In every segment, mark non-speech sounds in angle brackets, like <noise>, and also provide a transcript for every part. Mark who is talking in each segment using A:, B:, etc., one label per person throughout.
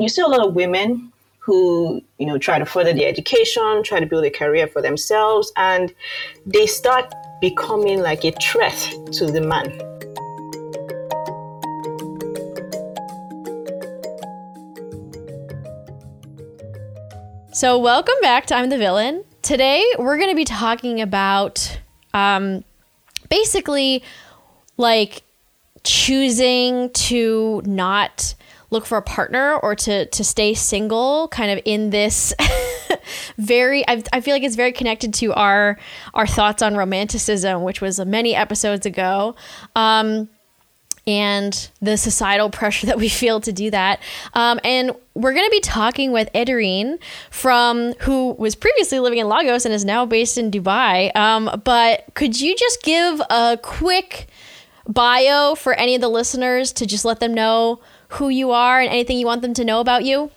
A: you see a lot of women who you know try to further their education try to build a career for themselves and they start becoming like a threat to the man
B: So, welcome back to I'm the Villain. Today, we're going to be talking about um, basically like choosing to not look for a partner or to to stay single kind of in this <laughs> very I, I feel like it's very connected to our our thoughts on romanticism which was many episodes ago. Um, and the societal pressure that we <laughs> feel to do that. Um, and we're going to be talking with Ederine from who was previously living in Lagos and is now based in Dubai. Um, but could you just give a quick bio for any of the listeners to just let them know who you are and anything you want them to know about you?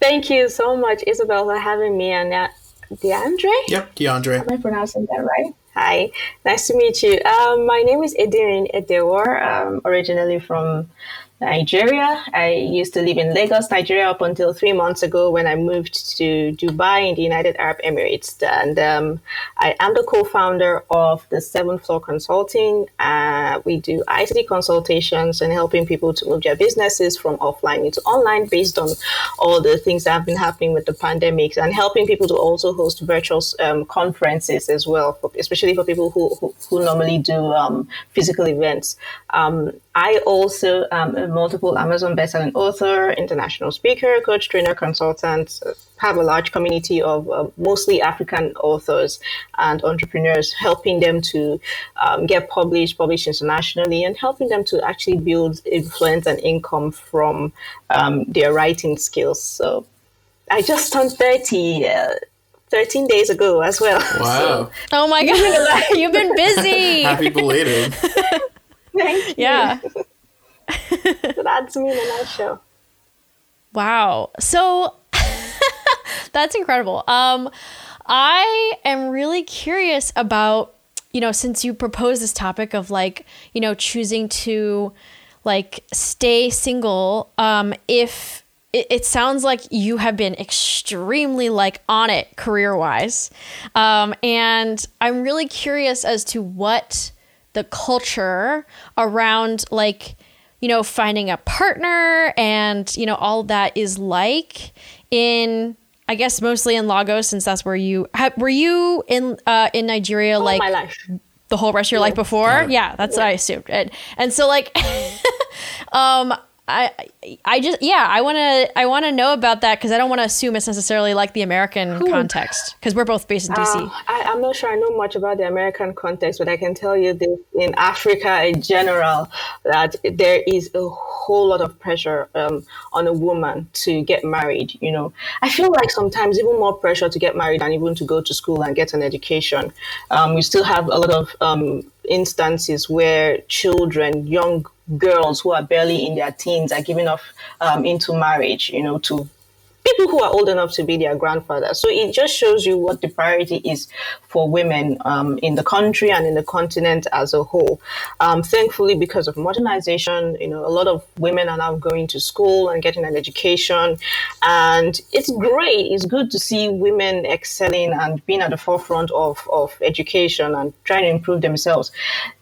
A: Thank you so much, Isabel, for having me. And uh, DeAndre?
C: Yep, DeAndre.
A: Am I pronouncing that right? Hi, nice to meet you. Um, my name is Ederine Edewor, um, originally from Nigeria. I used to live in Lagos, Nigeria, up until three months ago when I moved to Dubai in the United Arab Emirates. And um, I am the co founder of the Seventh Floor Consulting. Uh, we do ICT consultations and helping people to move their businesses from offline into online based on all the things that have been happening with the pandemic and helping people to also host virtual um, conferences as well, especially for people who, who, who normally do um, physical events. Um, I also am a multiple Amazon bestselling author, international speaker, coach, trainer, consultant. Have a large community of uh, mostly African authors and entrepreneurs, helping them to um, get published, published internationally, and helping them to actually build influence and income from um, their writing skills. So, I just turned thirty. Uh, 13 days ago as well. <laughs>
C: Wow.
B: So, oh my God. <laughs> You've been busy.
C: Happy belated. <laughs>
A: Thank you.
B: Yeah. <laughs>
A: so that's me in a nutshell.
B: Wow. So <laughs> that's incredible. Um, I am really curious about, you know, since you proposed this topic of like, you know, choosing to like stay single, um, if it, it sounds like you have been extremely like on it career wise. Um, and I'm really curious as to what the culture around like you know finding a partner and you know all that is like in I guess mostly in Lagos since that's where you ha, were you in uh, in Nigeria
A: all
B: like
A: my life.
B: the whole rest of your life before yeah, yeah that's yeah. what I assumed and, and so like <laughs> um I I just yeah I want to I want to know about that because I don't want to assume it's necessarily like the American Ooh. context because we're both based in DC. Uh,
A: I, am not sure I know much about the American context, but I can tell you this in Africa in general that there is a whole lot of pressure um, on a woman to get married. You know, I feel like sometimes even more pressure to get married than even to go to school and get an education. Um, we still have a lot of um, instances where children, young girls who are barely in their teens are giving off um, into marriage, you know, to people who are old enough to be their grandfather. So it just shows you what the priority is for women um, in the country and in the continent as a whole. Um, thankfully, because of modernization, you know, a lot of women are now going to school and getting an education, and it's great. It's good to see women excelling and being at the forefront of of education and trying to improve themselves.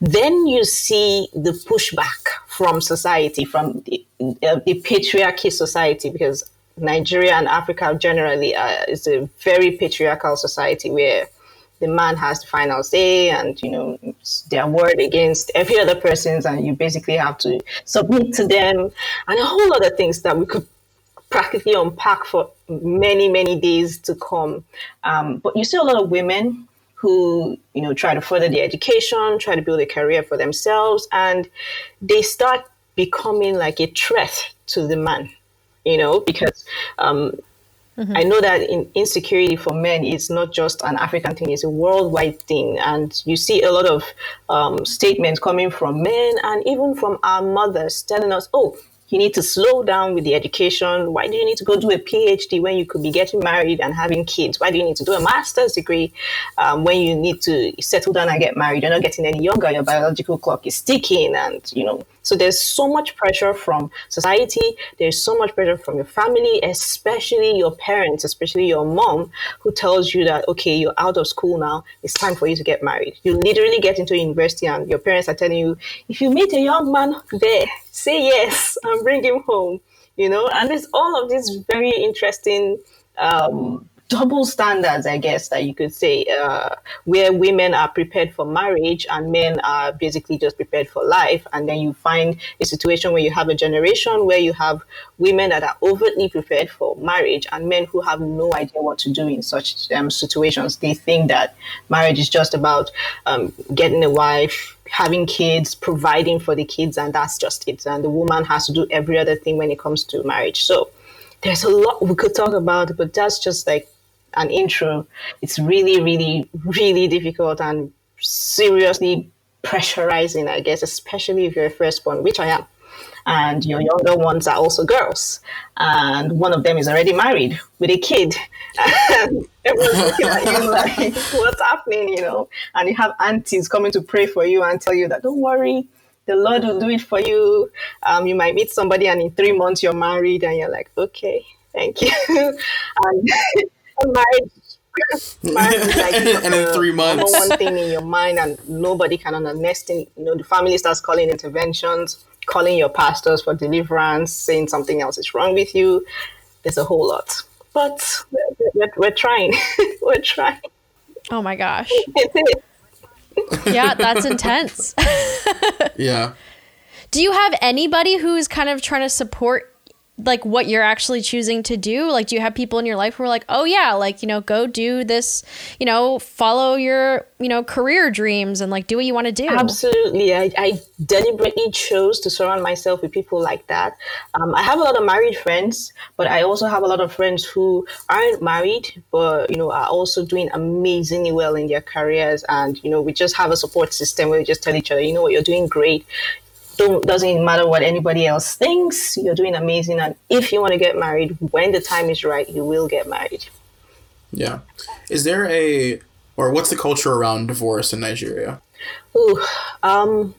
A: Then you see the pushback from society, from the, uh, the patriarchy society, because Nigeria and Africa generally uh, is a very patriarchal society where the man has the final say and you know their word against every other person's and you basically have to submit to them and a whole lot of things that we could practically unpack for many many days to come. Um, but you see a lot of women who you know try to further their education try to build a career for themselves and they start becoming like a threat to the man you know, because um, mm-hmm. I know that in insecurity for men is not just an African thing; it's a worldwide thing, and you see a lot of um, statements coming from men and even from our mothers telling us, "Oh." You need to slow down with the education. Why do you need to go do a PhD when you could be getting married and having kids? Why do you need to do a master's degree um, when you need to settle down and get married? You're not getting any younger. Your biological clock is ticking, and you know So there's so much pressure from society. There's so much pressure from your family, especially your parents, especially your mom, who tells you that, okay, you're out of school now. It's time for you to get married. You literally get into university and your parents are telling you, if you meet a young man there, say yes and bring him home, you know? And there's all of these very interesting um, double standards, I guess that you could say, uh, where women are prepared for marriage and men are basically just prepared for life. And then you find a situation where you have a generation where you have women that are overtly prepared for marriage and men who have no idea what to do in such um, situations. They think that marriage is just about um, getting a wife, having kids, providing for the kids, and that's just it. And the woman has to do every other thing when it comes to marriage. So there's a lot we could talk about, but that's just like an intro, it's really, really, really difficult and seriously pressurizing, I guess, especially if you're a firstborn, which I am. And your younger ones are also girls. And one of them is already married with a kid. <laughs> Everyone's looking at you like, <laughs> what's happening, you know? And you have aunties coming to pray for you and tell you that, don't worry, the Lord will do it for you. Um, you might meet somebody and in three months you're married and you're like, okay, thank you. <laughs> and marriage marriage like
C: and in three months.
A: One thing in your mind and nobody can understand you know the family starts calling interventions calling your pastors for deliverance saying something else is wrong with you. There's a whole lot. But we're, we're, we're trying. <laughs> We're trying.
B: Oh my gosh. <laughs> Yeah that's intense. <laughs>
C: Yeah.
B: Do you have anybody who's kind of trying to support like what you're actually choosing to do? Like do you have people in your life who are like oh yeah like you know go do this you know follow your you know career dreams and like do what you want to do
A: absolutely. I, I deliberately chose to surround myself with people like that. Um, i have a lot of married friends but i also have a lot of friends who aren't married but you know are also doing amazingly well in their careers. And you know we just have a support system where we just tell each other you know what? You're doing great don't doesn't matter what anybody else thinks. You're doing amazing, and if you want to get married, when the time is right, you will get married.
C: Yeah, is there a or what's the culture around divorce in Nigeria?
A: Ooh, um,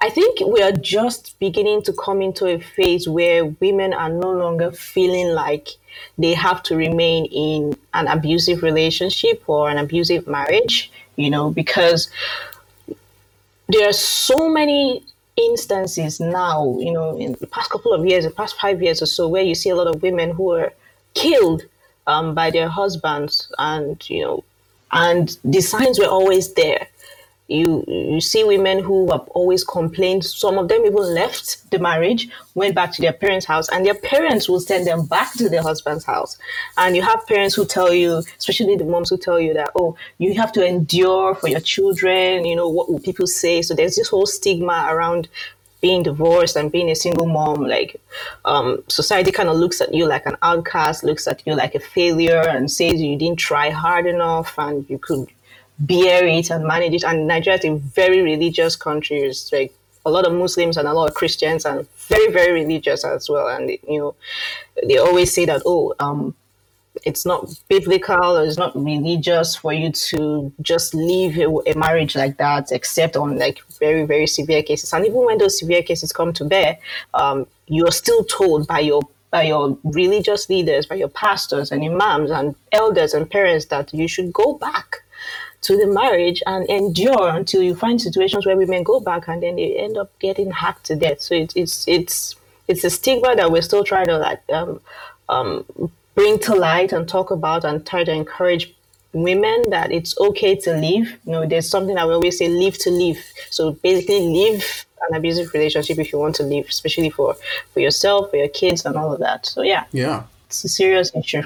A: I think we are just beginning to come into a phase where women are no longer feeling like they have to remain in an abusive relationship or an abusive marriage, you know, because there are so many instances now, you know, in the past couple of years, the past five years or so, where you see a lot of women who are killed um, by their husbands, and you know, and the signs were always there you you see women who have always complained. Some of them even left the marriage went back to their parents house and their parents will send them back to their husband's house. And you have parents who tell you especially the moms who tell you that oh you have to endure for your children you know what will people say? So there's this whole stigma around being divorced and being a single mom, like um, society kind of looks at you like an outcast, looks at you like a failure, and says you didn't try hard enough and you could bear it and manage it. And Nigeria is a very religious country. It's like a lot of Muslims and a lot of Christians and very, very religious as well. And, you know, they always say that, oh, um, it's not biblical or it's not religious for you to just leave a, a, marriage like that, except on like very, very severe cases. And even when those severe cases come to bear, um, you're still told by your by your religious leaders, by your pastors and imams and elders and parents that you should go back to the marriage and endure until you find situations where women go back and then they end up getting hacked to death. So it's it's it's it's a stigma that we're still trying to like um, um, bring to light and talk about and try to encourage women that it's okay to leave. You know, there's something that we always say, leave to leave. So basically, leave an abusive relationship if you want to leave, especially for for yourself, for your kids, and all of that. So yeah,
C: yeah,
A: it's a serious issue.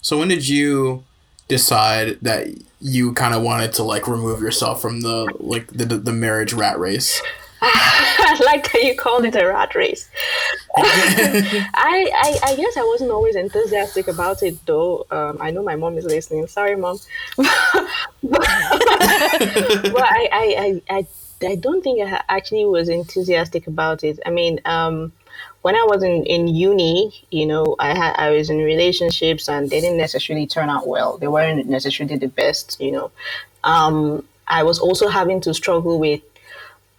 C: So when did you decide that you kind of wanted to like remove yourself from the like the the marriage rat race? <laughs>
A: I like that you called it a rat race. <laughs> I, I, I guess I wasn't always enthusiastic about it though. Um, I know my mom is listening. Sorry, mom. <laughs> but, I, I, I, I, I don't think I actually was enthusiastic about it. I mean, um, when I was in, in uni, you know, I had I was in relationships and they didn't necessarily turn out well. They weren't necessarily the best, you know. Um, I was also having to struggle with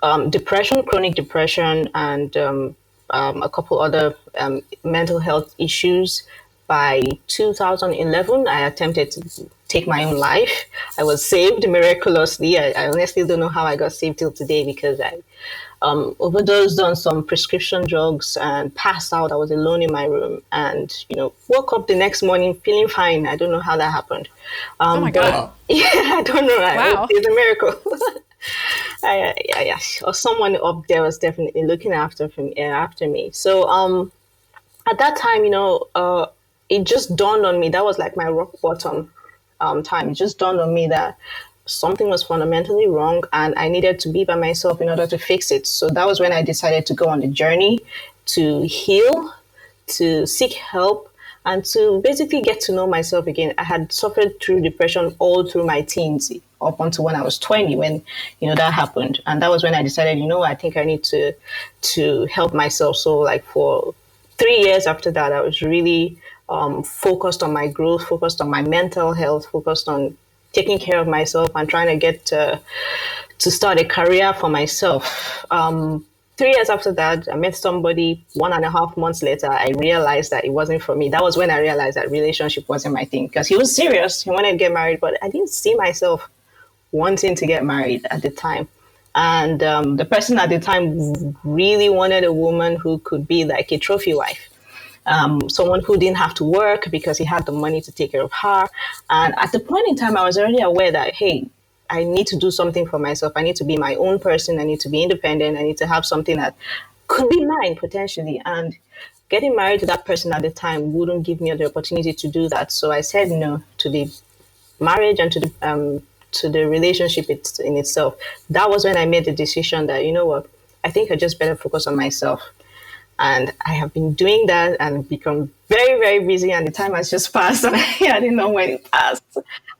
A: um, depression, chronic depression, and um, um, a couple other um, mental health issues. By 2011, I attempted to take my own life. I was saved miraculously. I, I honestly don't know how I got saved till today because I um, overdosed on some prescription drugs and passed out. I was alone in my room and, you know, woke up the next morning feeling fine. I don't know how that happened. Um,
B: oh my
A: but-
B: God. <laughs>
A: Yeah, I don't know.
B: Wow.
A: It's a miracle. <laughs> I, yeah, yeah, or someone up there was definitely looking after me, after me. So, um, at that time, you know, uh, it just dawned on me. That was like my rock bottom um, time. It just dawned on me that something was fundamentally wrong and I needed to be by myself in order to fix it. So that was when I decided to go on the journey to heal, to seek help, and to basically get to know myself again. I had suffered through depression all through my teens up until when I was 20 when you know that happened and that was when I decided you know I think I need to to help myself so like for 3 years after that I was really um, focused on my growth focused on my mental health focused on taking care of myself and trying to get to, to start a career for myself um, three years after that, I met somebody. One and a half months later, I realized that it wasn't for me. That was when I realized that relationship wasn't my thing because he was serious. He wanted to get married, but I didn't see myself wanting to get married at the time. And um, the person at the time really wanted a woman who could be like a trophy wife. Um, someone who didn't have to work because he had the money to take care of her. And at the point in time, I was already aware that, hey, I need to do something for myself. I need to be my own person. I need to be independent. I need to have something that could be mine potentially. And getting married to that person at the time wouldn't give me the opportunity to do that. So I said no to the marriage and to the um, to the relationship in itself. That was when I made the decision that you know what, I think I just better focus on myself. And I have been doing that and become very, very busy. And the time has just passed, <laughs> and I, didn't know when it passed.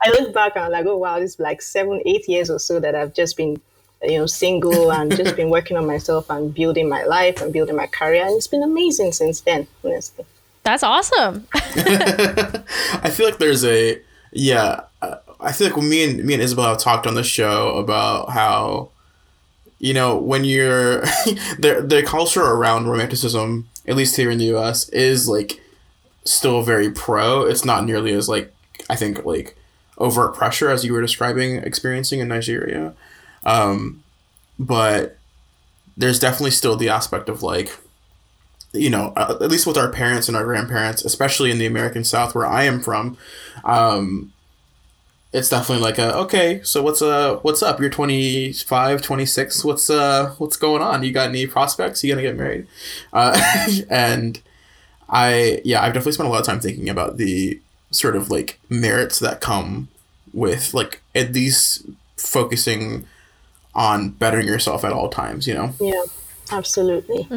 A: I look back and I'm like, oh wow, this is like seven, eight years or so that I've just been, you know, single <laughs> and just been working on myself and building my life and building my career. And it's been amazing since then, honestly.
B: That's awesome. <laughs>
C: I feel like there's a yeah. uh, I feel like when me and me and Isabel have talked on the show about how, you know, when you're <laughs> the the culture around romanticism, at least here in the U.S., is like still very pro. It's not nearly as like I think like overt pressure as you were describing experiencing in Nigeria, um, but there's definitely still the aspect of like you know, uh, at least with our parents and our grandparents, especially in the American South where I am from, um, it's definitely like a, okay, so what's uh what's up? You're 25, 26. What's uh what's going on? You got any prospects? You gonna get married? Uh, <laughs> and I yeah, I've definitely spent a lot of time thinking about the sort of like merits that come with like at least focusing on bettering yourself at all times, you know?
A: Yeah, absolutely.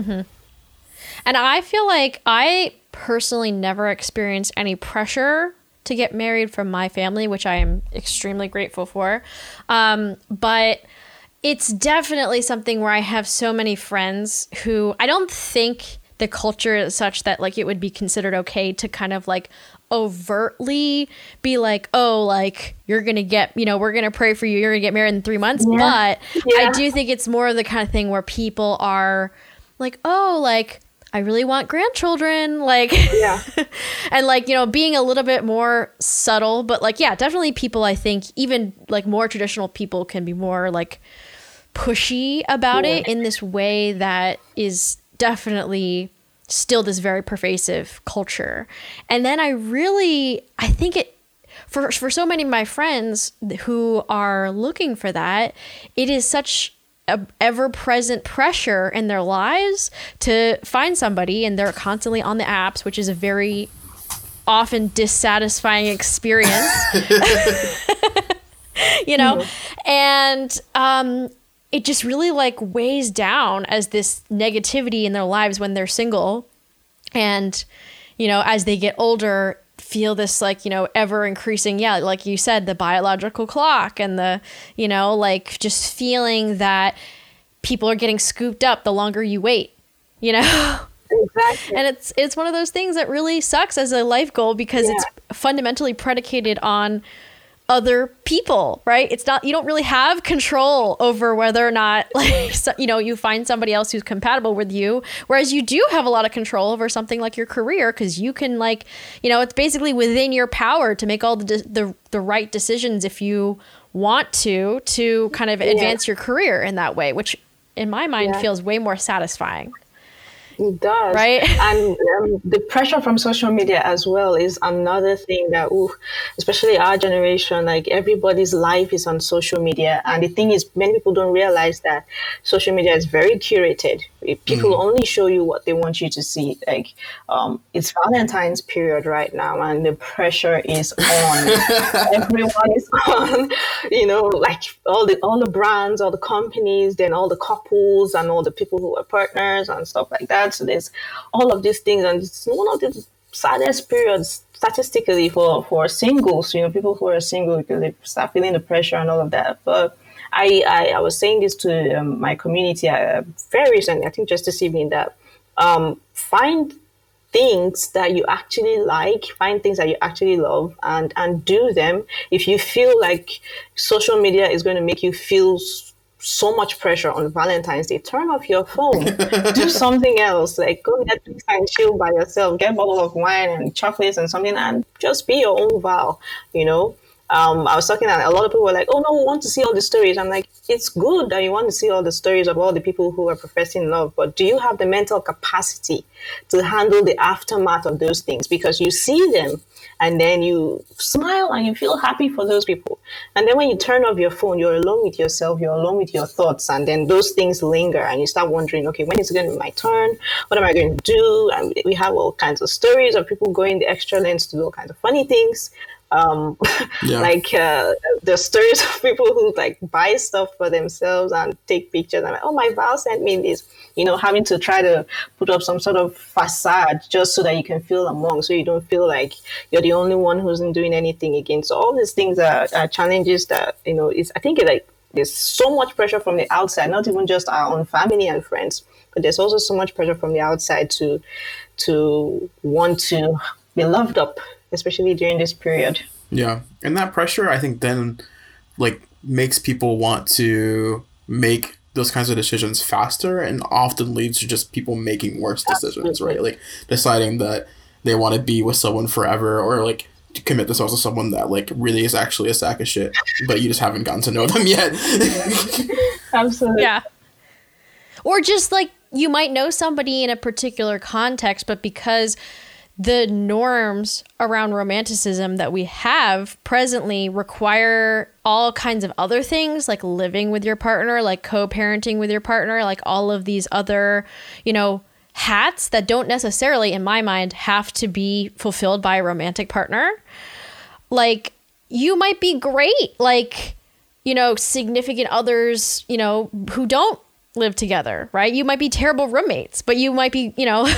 B: And I feel like I personally never experienced any pressure to get married from my family, which I am extremely grateful for. Um, but it's definitely something where I have so many friends who I don't think the culture is such that like it would be considered okay to kind of like overtly be like, oh, like you're gonna get, you know, we're gonna pray for you, you're gonna get married in three months.
A: Yeah.
B: But I do think it's more of the kind of thing where people are like, oh, like I really want grandchildren, like
A: Yeah. <laughs>
B: and like you know being a little bit more subtle but like yeah definitely people i think even like more traditional people can be more like pushy about it in this way that is definitely still this very pervasive culture and then i really i think it for for so many of my friends who are looking for that it is such a ever-present pressure in their lives to find somebody and they're constantly on the apps which is a very often dissatisfying experience. <laughs> <laughs> You know? And um it just really like weighs down as this negativity in their lives when they're single. And you know as they get older feel this like you know ever increasing yeah like you said the biological clock and the you know like just feeling that people are getting scooped up the longer you wait you know
A: Exactly.
B: and it's it's one of those things that really sucks as a life goal because it's fundamentally predicated on other people, right? It's not you don't really have control over whether or not <laughs> like so, you know you find somebody else who's compatible with you, whereas you do have a lot of control over something like your career because you can like you know it's basically within your power to make all the the the right decisions if you want to to kind of advance yeah. your career in that way, which in my mind yeah. feels way more satisfying.
A: It does.
B: Right. <laughs>
A: And um, the pressure from social media as well is another thing that, ooh, especially our generation, like everybody's life is on social media. And the thing is, many people don't realize that social media is very curated. People mm. only show you what they want you to see. Like, um, it's Valentine's period right now, and the pressure is on. <laughs> Everyone is on. You know, like all the all the brands, all the companies, then all the couples, and all the people who are partners and stuff like that so there's all of these things, and it's one of the saddest periods statistically for for singles. You know, people who are single because they start feeling the pressure and all of that. But I I, I was saying this to um, my community uh, very recently. I think just this evening that um, find things that you actually like find things that you actually love and and do them if you feel like social media is going to make you feel so much pressure on Valentine's Day. Turn off your phone. <laughs> Do something else. Like go Netflix and chill by yourself. Get a bottle of wine and chocolates and something, and just be your own Val. You know. Um, I was talking, and a lot of people were like, "Oh no, we want to see all the stories." I'm like, "It's good that you want to see all the stories of all the people who are professing love, but do you have the mental capacity to handle the aftermath of those things? Because you see them, and then you smile and you feel happy for those people. And then when you turn off your phone, you're alone with yourself, you're alone with your thoughts, and then those things linger, and you start wondering, okay, when is it going to be my turn? What am I going to do? And we have all kinds of stories of people going the extra lengths to do all kinds of funny things um <laughs> yeah. like uh, the stories <laughs> of people who like buy stuff for themselves and take pictures and like, oh my val sent me this you know having to try to put up some sort of facade just so that you can feel among so you don't feel like you're the only one who isn't doing anything again so all these things are, are challenges that you know is i think it like there's so much pressure from the outside not even just our own family and friends but there's also so much pressure from the outside to to want to be loved up especially during this period.
C: Yeah. And that pressure, I think, then like makes people want to make those kinds of decisions faster and often leads to just people making worse decisions, Absolutely. right? Like deciding that they want to be with someone forever or like to commit themselves to someone that like really is actually a sack of shit, but you just haven't gotten to know them yet. <laughs>
A: Absolutely.
B: Yeah. Or just like you might know somebody in a particular context, but because the norms around romanticism that we have presently require all kinds of other things like living with your partner, like co parenting with your partner, like all of these other, you know, hats that don't necessarily, in my mind, have to be fulfilled by a romantic partner. Like, you might be great, like, you know, significant others, you know, who don't live together, right? You might be terrible roommates, but you might be, you know,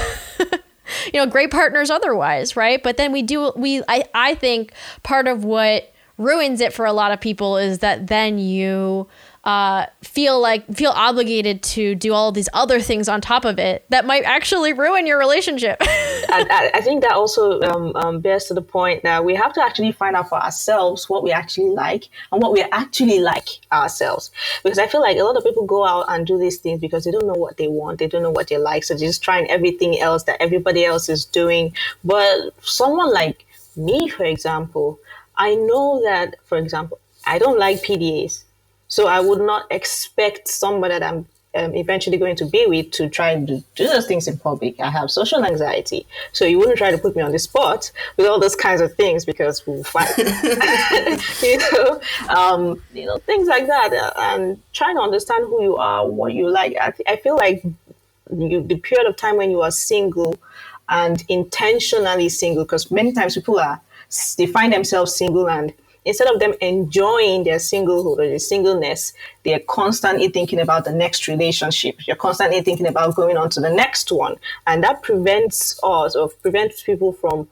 B: <laughs> <laughs> you know, great partners otherwise, right? But then we do we I I think part of what ruins it for a lot of people is that then you uh, feel like feel obligated to do all these other things on top of it that might actually ruin your relationship. <laughs>
A: I, I, think that also um, um, bears to the point that we have to actually find out for ourselves what we actually like and what we actually like ourselves. Because I feel like a lot of people go out and do these things because they don't know what they want, they don't know what they like, so they're just trying everything else that everybody else is doing. But someone like me, for example, I know that, for example, I don't like PDAs. So I would not expect someone that I'm um, eventually going to be with to try and do, do those things in public. I have social anxiety. So you wouldn't try to put me on the spot with all those kinds of things because we'll fight. <laughs> <laughs> you know, um, you know, things like that. And trying to understand who you are, what you like. I, I feel like you, the period of time when you are single and intentionally single, because many times people are, they find themselves single and instead of them enjoying their singlehood or their singleness, they're constantly thinking about the next relationship. You're constantly thinking about going on to the next one. And that prevents us or prevents people from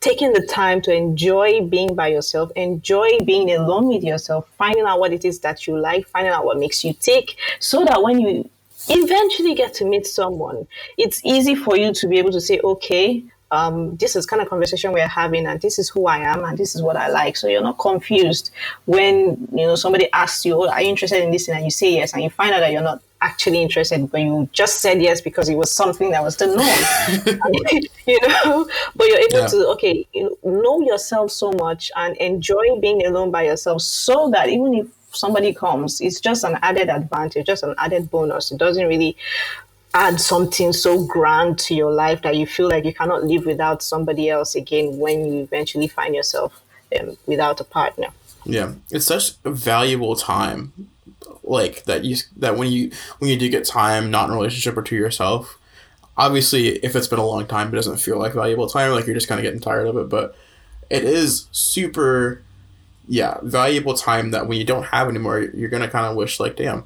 A: taking the time to enjoy being by yourself, enjoy being alone with yourself, finding out what it is that you like, finding out what makes you tick, so that when you eventually get to meet someone, it's easy for you to be able to say, okay, um, this is kind of conversation we're having, and this is who I am, and this is what I like. So you're not confused when you know somebody asks you, oh, "Are you interested in this?" and you say yes, and you find out that you're not actually interested, but you just said yes because it was something that was the norm. <laughs> <laughs> you know, but you're able
C: Yeah.
A: to okay, you know yourself so much and enjoy being alone by yourself, so that even if somebody comes, it's just an added advantage, just an added bonus. It doesn't really add something so grand to your life that you feel like you cannot live without somebody else again when you eventually find yourself um, without a partner.
C: Yeah, it's such a valuable time, like that you that when you when you do get time not in a relationship or to yourself. Obviously, if it's been a long time, it doesn't feel like valuable time. Like you're just kind of getting tired of it, but it is super, yeah, valuable time that when you don't have anymore, you're gonna kind of wish like, damn,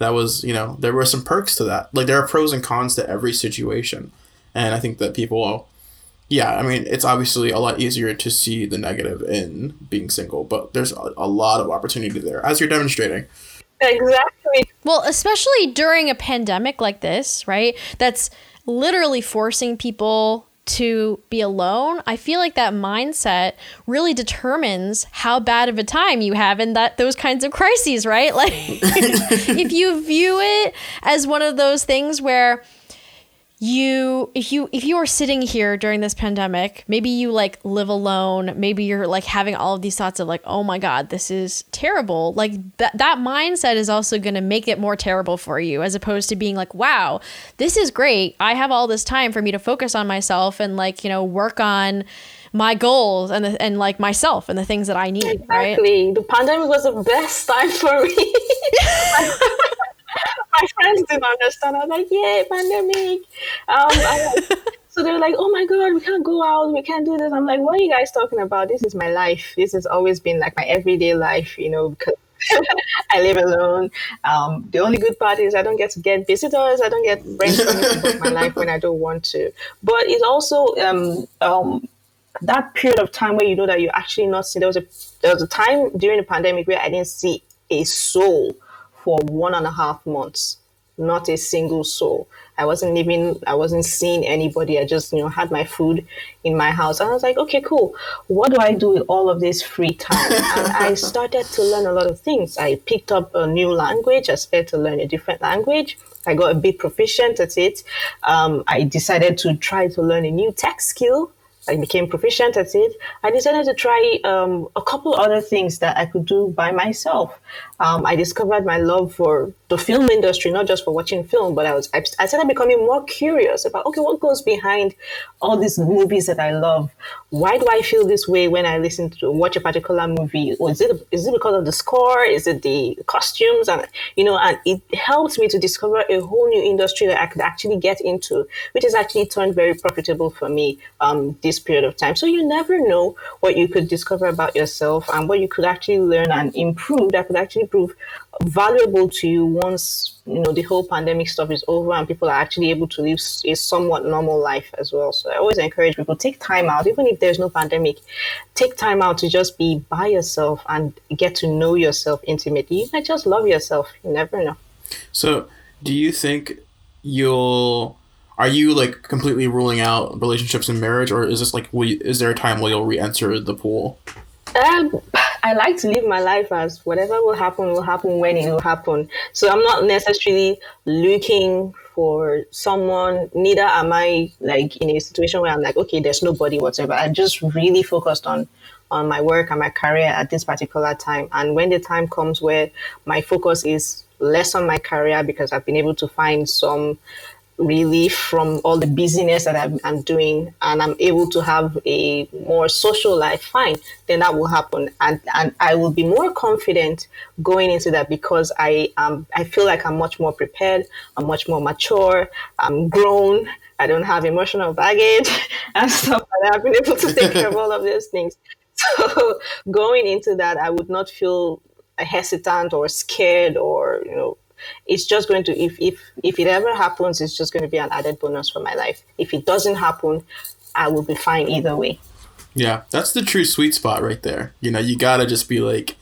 C: that was you know there were some perks to that. Like there are pros and cons to every situation, and I think that people yeah, I mean, it's obviously a lot easier to see the negative in being single, but there's a, a lot of opportunity there, as you're demonstrating.
A: Exactly.
B: Well, especially during a pandemic like this, right? That's literally forcing people to be alone. I feel like that mindset really determines how bad of a time you have in that those kinds of crises, right? <laughs> Like <laughs> if you view it as one of those things where you if you if you are sitting here during this pandemic maybe you like live alone maybe you're like having all of these thoughts of like oh my god this is terrible like that that mindset is also going to make it more terrible for you as opposed to being like wow this is great i have all this time for me to focus on myself and like you know work on my goals and the, and like myself and the things that i need right
A: Exactly. The pandemic was the best time for me. <laughs> <laughs> My friends didn't understand. I was like, yeah, pandemic. Um, like- <laughs> so they were like, oh my God, we can't go out. We can't do this. I'm like, what are you guys talking about? This is my life. This has always been like my everyday life, you know, because <laughs> I live alone. Um, the only good part is I don't get to get visitors. I don't get friends book my life when I don't want to. But it's also um, um, that period of time where you know that you're actually not seeing. There was a there was a time during the pandemic where I didn't see a soul for one and a half months. Not a single soul. I wasn't living. I wasn't seeing anybody. I just you know had my food in my house, and I was like, okay, cool. What do I do with all of this free time? <laughs> and I started to learn a lot of things. I picked up a new language. I started to learn a different language. I got a bit proficient at it. Um, I decided to try to learn a new tech skill. I became proficient at it. I decided to try um, a couple other things that I could do by myself. Um, I discovered my love for the film industry, not just for watching film, but I was I, started becoming more curious about okay, what goes behind all these movies that I love? Why do I feel this way when I listen to watch a particular movie? Or is it is it because of the score? Is it the costumes? And you know, and it helped me to discover a whole new industry that I could actually get into, which has actually turned very profitable for me um, this period of time. So you never know what you could discover about yourself and what you could actually learn and improve that could actually prove valuable to you once you know the whole pandemic stuff is over and people are actually able to live a somewhat normal life as well. So I always encourage people take time out, even if there's no pandemic, take time out to just be by yourself and get to know yourself intimately. You might just love yourself. You never know.
C: So, do you think you'll are you like completely ruling out relationships and marriage, or is this like will you, is there a time where you'll re-enter the pool?
A: Um, I like to live my life as whatever will happen will happen when it will happen. So I'm not necessarily looking for someone. Neither am I like in a situation where I'm like, okay, there's nobody whatsoever. I just really focused on on my work and my career at this particular time. And when the time comes where my focus is less on my career because I've been able to find some relief from all the busyness that I'm, I'm doing and I'm able to have a more social life, fine, then that will happen. And, and I will be more confident going into that because I, um, I feel like I'm much more prepared, I'm much more mature, I'm grown, I don't have emotional baggage <laughs> and stuff that. I've been able to take care of all of those things. <laughs> So going into that, I would not feel hesitant or scared or, you know, it's just going to if if if it ever happens it's just going to be an added bonus for my life if it doesn't happen i will be fine either way
C: Yeah, that's the true sweet spot right there. You know, you gotta just be like,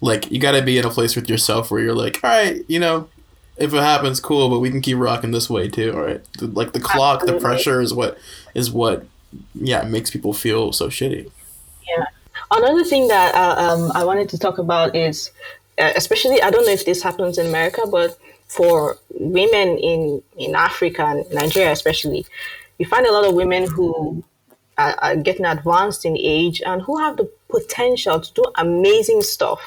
C: like you gotta be in a place with yourself where you're like, all right, you know, if it happens, cool, but we can keep rocking this way too. All right, like the clock, the pressure is what is what yeah makes people feel so shitty.
A: Yeah. Another thing that uh, um, I wanted to talk about is, especially I don't know if this happens in America, but for women in in Africa and Nigeria especially, you find a lot of women who are, are getting advanced in age and who have the potential to do amazing stuff,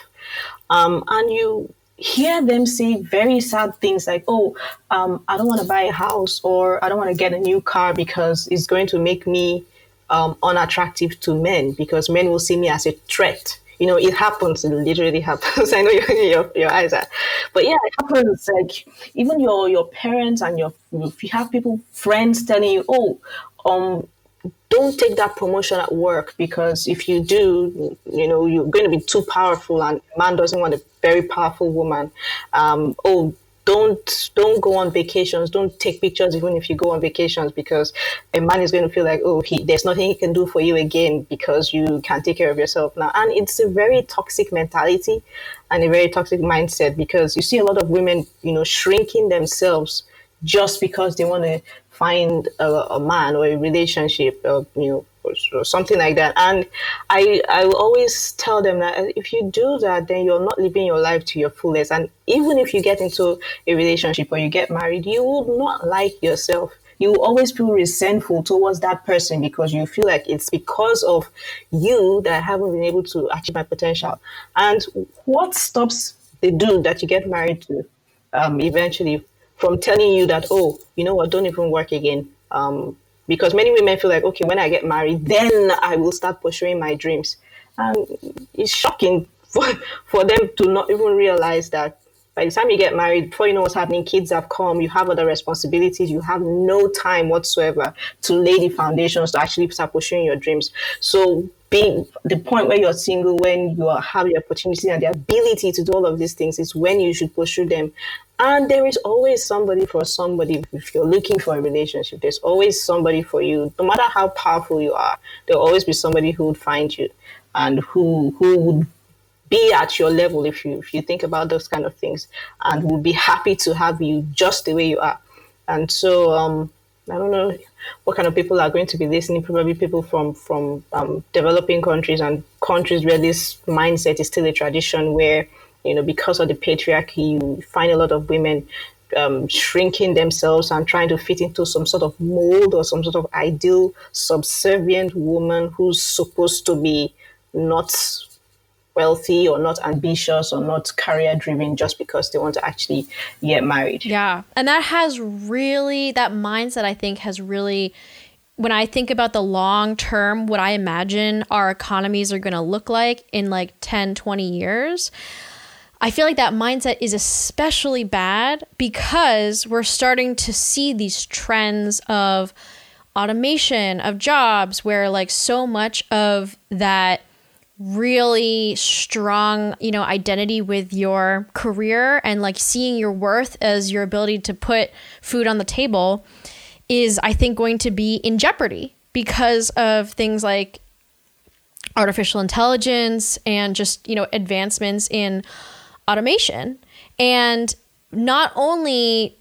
A: um, and you hear them say very sad things like, "Oh, um, I don't want to buy a house," or "I don't want to get a new car because it's going to make me um, unattractive to men because men will see me as a threat." You know, it happens. It literally happens. <laughs> I know your, your, your eyes are, but yeah, it happens. Like even your your parents and your if you have people friends telling you, "Oh, um, don't take that promotion at work because if you do, you know, you're going to be too powerful and man doesn't want a very powerful woman. Um, oh, don't don't go on vacations. Don't take pictures even if you go on vacations because a man is going to feel like, oh, he, there's nothing he can do for you again because you can't take care of yourself now. And it's a very toxic mentality and a very toxic mindset because you see a lot of women, you know, shrinking themselves just because they want to find a, a man or a relationship, or, you know, or, or something like that. And I I always tell them that if you do that, then you're not living your life to your fullest. And even if you get into a relationship or you get married, you will not like yourself. You will always feel resentful towards that person because you feel like it's because of you that I haven't been able to achieve my potential. And what stops the dude that you get married to um, eventually from telling you that, oh, you know what, don't even work again. Um, because many women feel like, okay, when I get married, then I will start pursuing my dreams. And it's shocking <laughs> for, for them to not even realize that by the time you get married, before you know what's happening, kids have come, you have other responsibilities, you have no time whatsoever to lay the foundations to actually start pursuing your dreams. So being the point where you're single, when you have the opportunity and the ability to do all of these things is when you should pursue them. And there is always somebody for somebody if you're looking for a relationship. There's always somebody for you. No matter how powerful you are, there'll always be somebody who would find you and who who would be at your level if you if you think about those kind of things and will be happy to have you just the way you are. And so um I don't know what kind of people are going to be listening. Probably people from from um, developing countries and countries where this mindset is still a tradition, where you know because of the patriarchy, you find a lot of women um, shrinking themselves and trying to fit into some sort of mold or some sort of ideal subservient woman who's supposed to be not wealthy or not ambitious or not career driven just because they want to actually get married.
B: Yeah. And that has really, that mindset, I think, has really, when I think about the long term, what I imagine our economies are going to look like in like 10, 20 years. I feel like that mindset is especially bad because we're starting to see these trends of automation of jobs where like so much of that really strong, you know, identity with your career and like seeing your worth as your ability to put food on the table is I think going to be in jeopardy because of things like artificial intelligence and just, you know, advancements in automation. And not only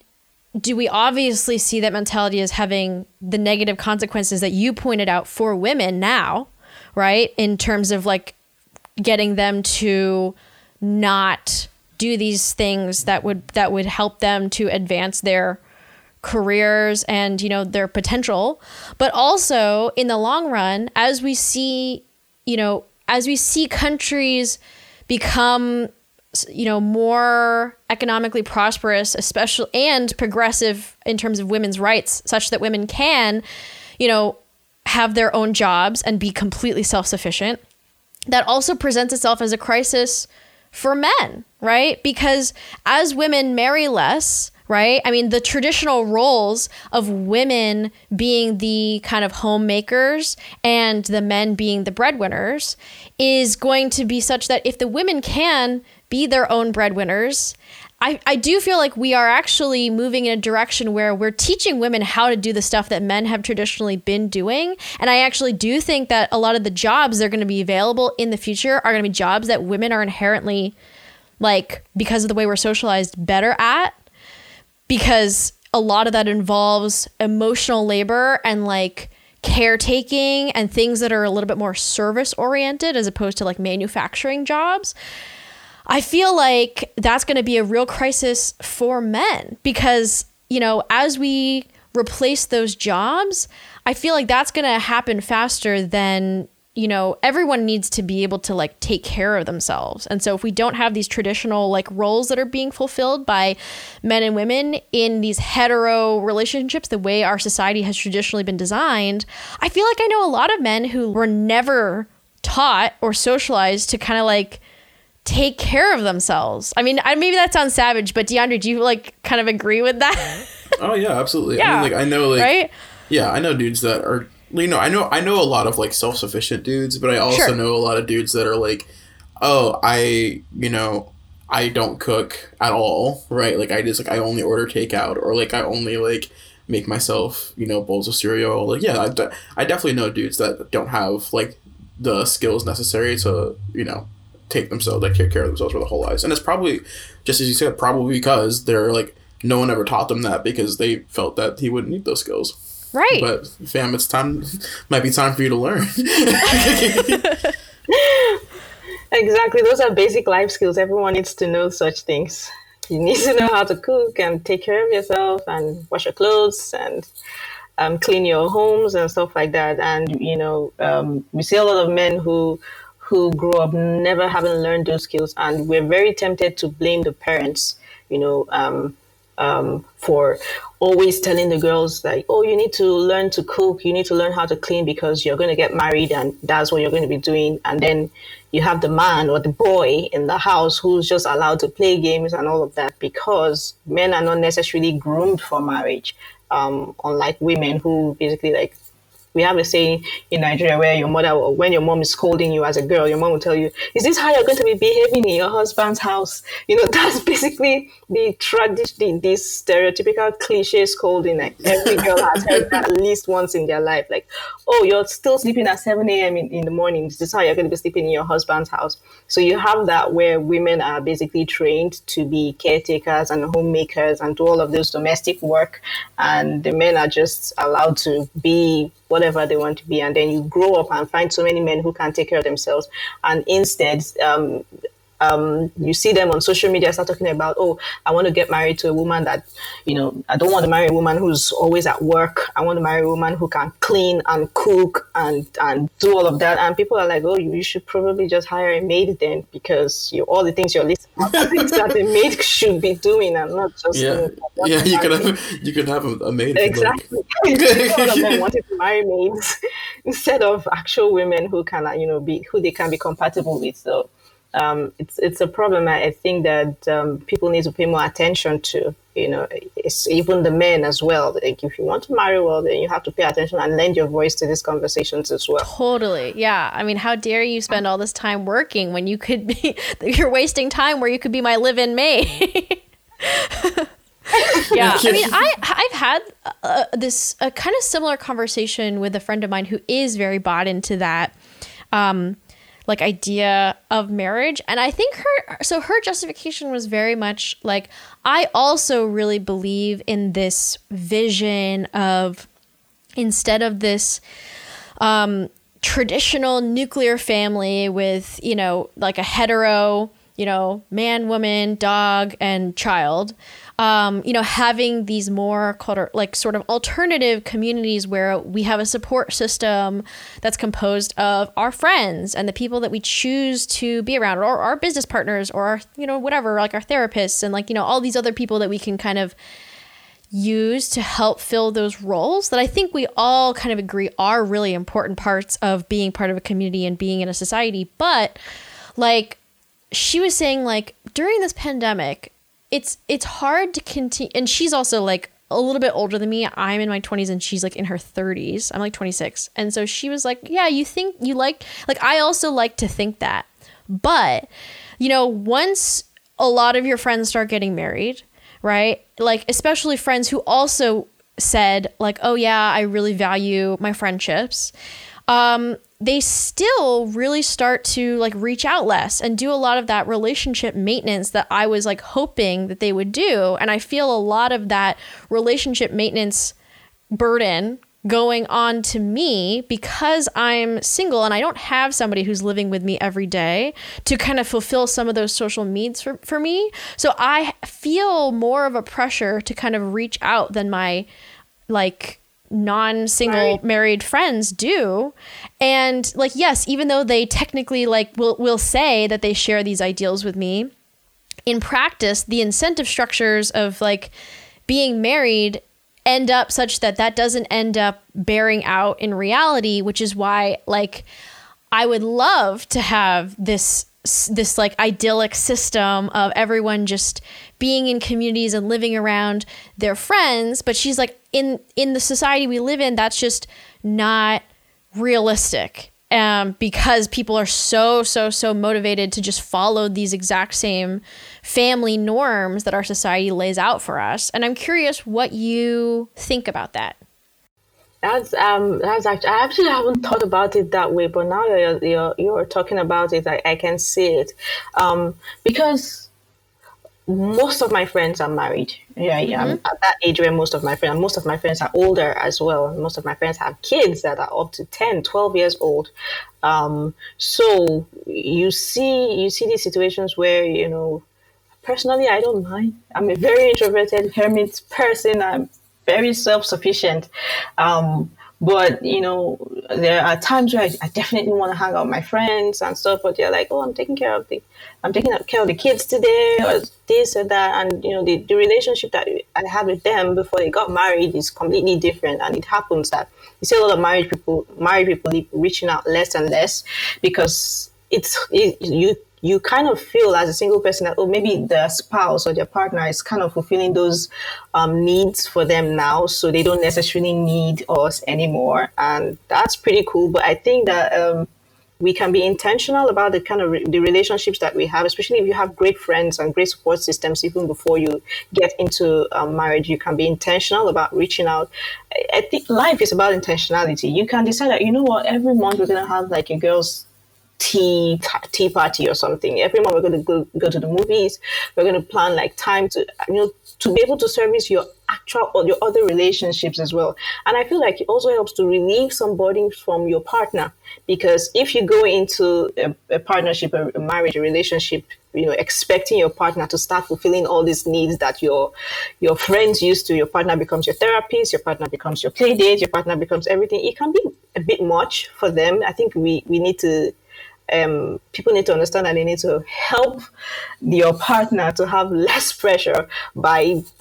B: do we obviously see that mentality as having the negative consequences that you pointed out for women now, right? In terms of like getting them to not do these things that would that would help them to advance their careers and you know their potential but also in the long run as we see you know as we see countries become you know more economically prosperous especially and progressive in terms of women's rights such that women can you know have their own jobs and be completely self-sufficient that also presents itself as a crisis for men, right? Because as women marry less, right? I mean, the traditional roles of women being the kind of homemakers and the men being the breadwinners is going to be such that if the women can be their own breadwinners I, I do feel like we are actually moving in a direction where we're teaching women how to do the stuff that men have traditionally been doing. And I actually do think that a lot of the jobs that are going to be available in the future are going to be jobs that women are inherently, like, because of the way we're socialized, better at. Because a lot of that involves emotional labor and, like, caretaking and things that are a little bit more service oriented as opposed to like manufacturing jobs. I feel like that's going to be a real crisis for men because, you know, as we replace those jobs, I feel like that's going to happen faster than you know everyone needs to be able to like take care of themselves. And so if we don't have these traditional like roles that are being fulfilled by men and women in these hetero relationships the way our society has traditionally been designed i feel like i know a lot of men who were never taught or socialized to kind of like take care of themselves i mean I, maybe that sounds savage but deandre do you like kind of agree with that <laughs>
C: oh yeah absolutely yeah. i mean like i know like
B: right
C: yeah i know dudes that are you know, I know I know a lot of like self sufficient dudes, but I also sure. know a lot of dudes that are like, oh, I you know, I don't cook at all, right? Like I just like I only order takeout, or like I only like make myself you know bowls of cereal. Like yeah, I, de- I definitely know dudes that don't have like the skills necessary to you know take themselves like take care of themselves for the whole lives, and it's probably just as you said, probably because they're like no one ever taught them that because they felt that he wouldn't need those skills.
B: Right.
C: But fam, it's time. <laughs> Might be time for you to learn. <laughs>
A: exactly. Those are basic life skills. Everyone needs to know such things. You need to know how to cook and take care of yourself and wash your clothes and um, clean your homes and stuff like that. And you know, um, we see a lot of men who who grow up never having learned those skills, and we're very tempted to blame the parents. You know, um, um, for always telling the girls like, oh, you need to learn to cook, you need to learn how to clean because you're going to get married and that's what you're going to be doing. And then you have the man or the boy in the house who's just allowed to play games and all of that because men are not necessarily groomed for marriage. Um, unlike women who basically like we have a saying in Nigeria where your mother, when your mom is scolding you as a girl, your mom will tell you, "Is this how you're going to be behaving in your husband's house?" You know, <laughs> that's basically the tradition, this stereotypical cliche scolding. Like every girl has heard at least once in their life. Like, "Oh, you're still sleeping at 7 a.m. In, in the morning. This is how you're going to be sleeping in your husband's house." So you have that where women are basically trained to be caretakers and homemakers and do all of this domestic work, and the men are just allowed to be whatever they want to be. And then you grow up and find so many men who can take care of themselves. And instead, um, um, you see them on social media start talking about, oh, I want to get married to a woman that, you know, I don't want to marry a woman who's always at work. I want to marry a woman who can clean and cook and and do all of that. And people are like, oh, you, you should probably just hire a maid then because you all the things you're listing are things that a maid <laughs> should be doing and not just
C: yeah, <laughs> yeah. You could have you could have a, maid
A: exactly. <laughs> all of them wanted to marry maids instead of actual women who can, you know, be who they can be compatible with. So um, it's it's a problem I think that um, people need to pay more attention to. You know, it's even the men as well. Like if you want to marry well, then you have to pay attention and lend your voice to these conversations as well.
B: Totally, yeah. I mean, how dare you spend all this time working when you could be <laughs> you're wasting time where you could be my live-in maid. <laughs> yeah, I mean, I I've had uh, this a kind of similar conversation with a friend of mine who is very bought into that. Um, like idea of marriage. And i think her so her justification was very much like i also really believe in this vision of instead of this um, traditional nuclear family with you know like a hetero you know man woman dog and child um, you know, having these more like sort of alternative communities where we have a support system that's composed of our friends and the people that we choose to be around, or our business partners, or our, you know, whatever, like our therapists, and like you know, all these other people that we can kind of use to help fill those roles that I think we all kind of agree are really important parts of being part of a community and being in a society. But like she was saying, like during this pandemic, it's it's hard to continue and she's also like a little bit older than me. I'm in my 20s and she's like in her 30s. I'm like 26. And so she was like, "Yeah, you think you like like I also like to think that." But, you know, once a lot of your friends start getting married, right? Like especially friends who also said like, "Oh yeah, I really value my friendships." Um they still really start to like reach out less and do a lot of that relationship maintenance that I was like hoping that they would do. And I feel a lot of that relationship maintenance burden going on to me because I'm single and I don't have somebody who's living with me every day to kind of fulfill some of those social needs for, for me. So I feel more of a pressure to kind of reach out than my like non-single right. married friends do and like yes even though they technically like will will say that they share these ideals with me in practice the incentive structures of like being married end up such that that doesn't end up bearing out in reality, which is why like I would love to have this this like idyllic system of everyone just being in communities and living around their friends, but she's like in in the society we live in that's just not realistic um, because people are so so so motivated to just follow these exact same family norms that our society lays out for us and i'm curious what you think about that
A: that's um that's actually I actually haven't thought about it that way, but now you're you're, you're talking about it, I, I can see it, um because most of my friends are married. Yeah, yeah. Mm-hmm. at that age where most of my friends, most of my friends are older as well. Most of my friends have kids that are up to 10, 12 years old. Um, so you see, you see these situations where, you know, personally, I don't mind. I'm a very introverted hermit person. I'm very self-sufficient. Um, but you know, there are times where I, I definitely want to hang out with my friends and stuff. But they're like, "Oh, I'm taking care of the, I'm taking care of the kids today, or this or that." And you know, the, the relationship that I had with them before they got married is completely different. And it happens that you see a lot of married people, married people reaching out less and less because it's it, you you kind of feel as a single person that oh maybe their spouse or their partner is kind of fulfilling those um, needs for them now so they don't necessarily need us anymore. And that's pretty cool but i think that um, we can be intentional about the kind of re- the relationships that we have especially if you have great friends and great support systems even before you get into um, marriage you can be intentional about reaching out. I, I think life is about intentionality. You can decide that you know what every month we're going to have like a girls tea tea party or something. Every month we're going to go, go to the movies. We're going to plan like time to you know to be able to service your actual or your other relationships as well. And I feel like it also helps to relieve some burden from your partner because if you go into a, a partnership, a, a marriage, a relationship, you know, expecting your partner to start fulfilling all these needs that your your friends used to, your partner becomes your therapist, your partner becomes your play date, your partner becomes everything. It can be a bit much for them. I think we we need to um, people need to understand that they need to help your partner to have less pressure by,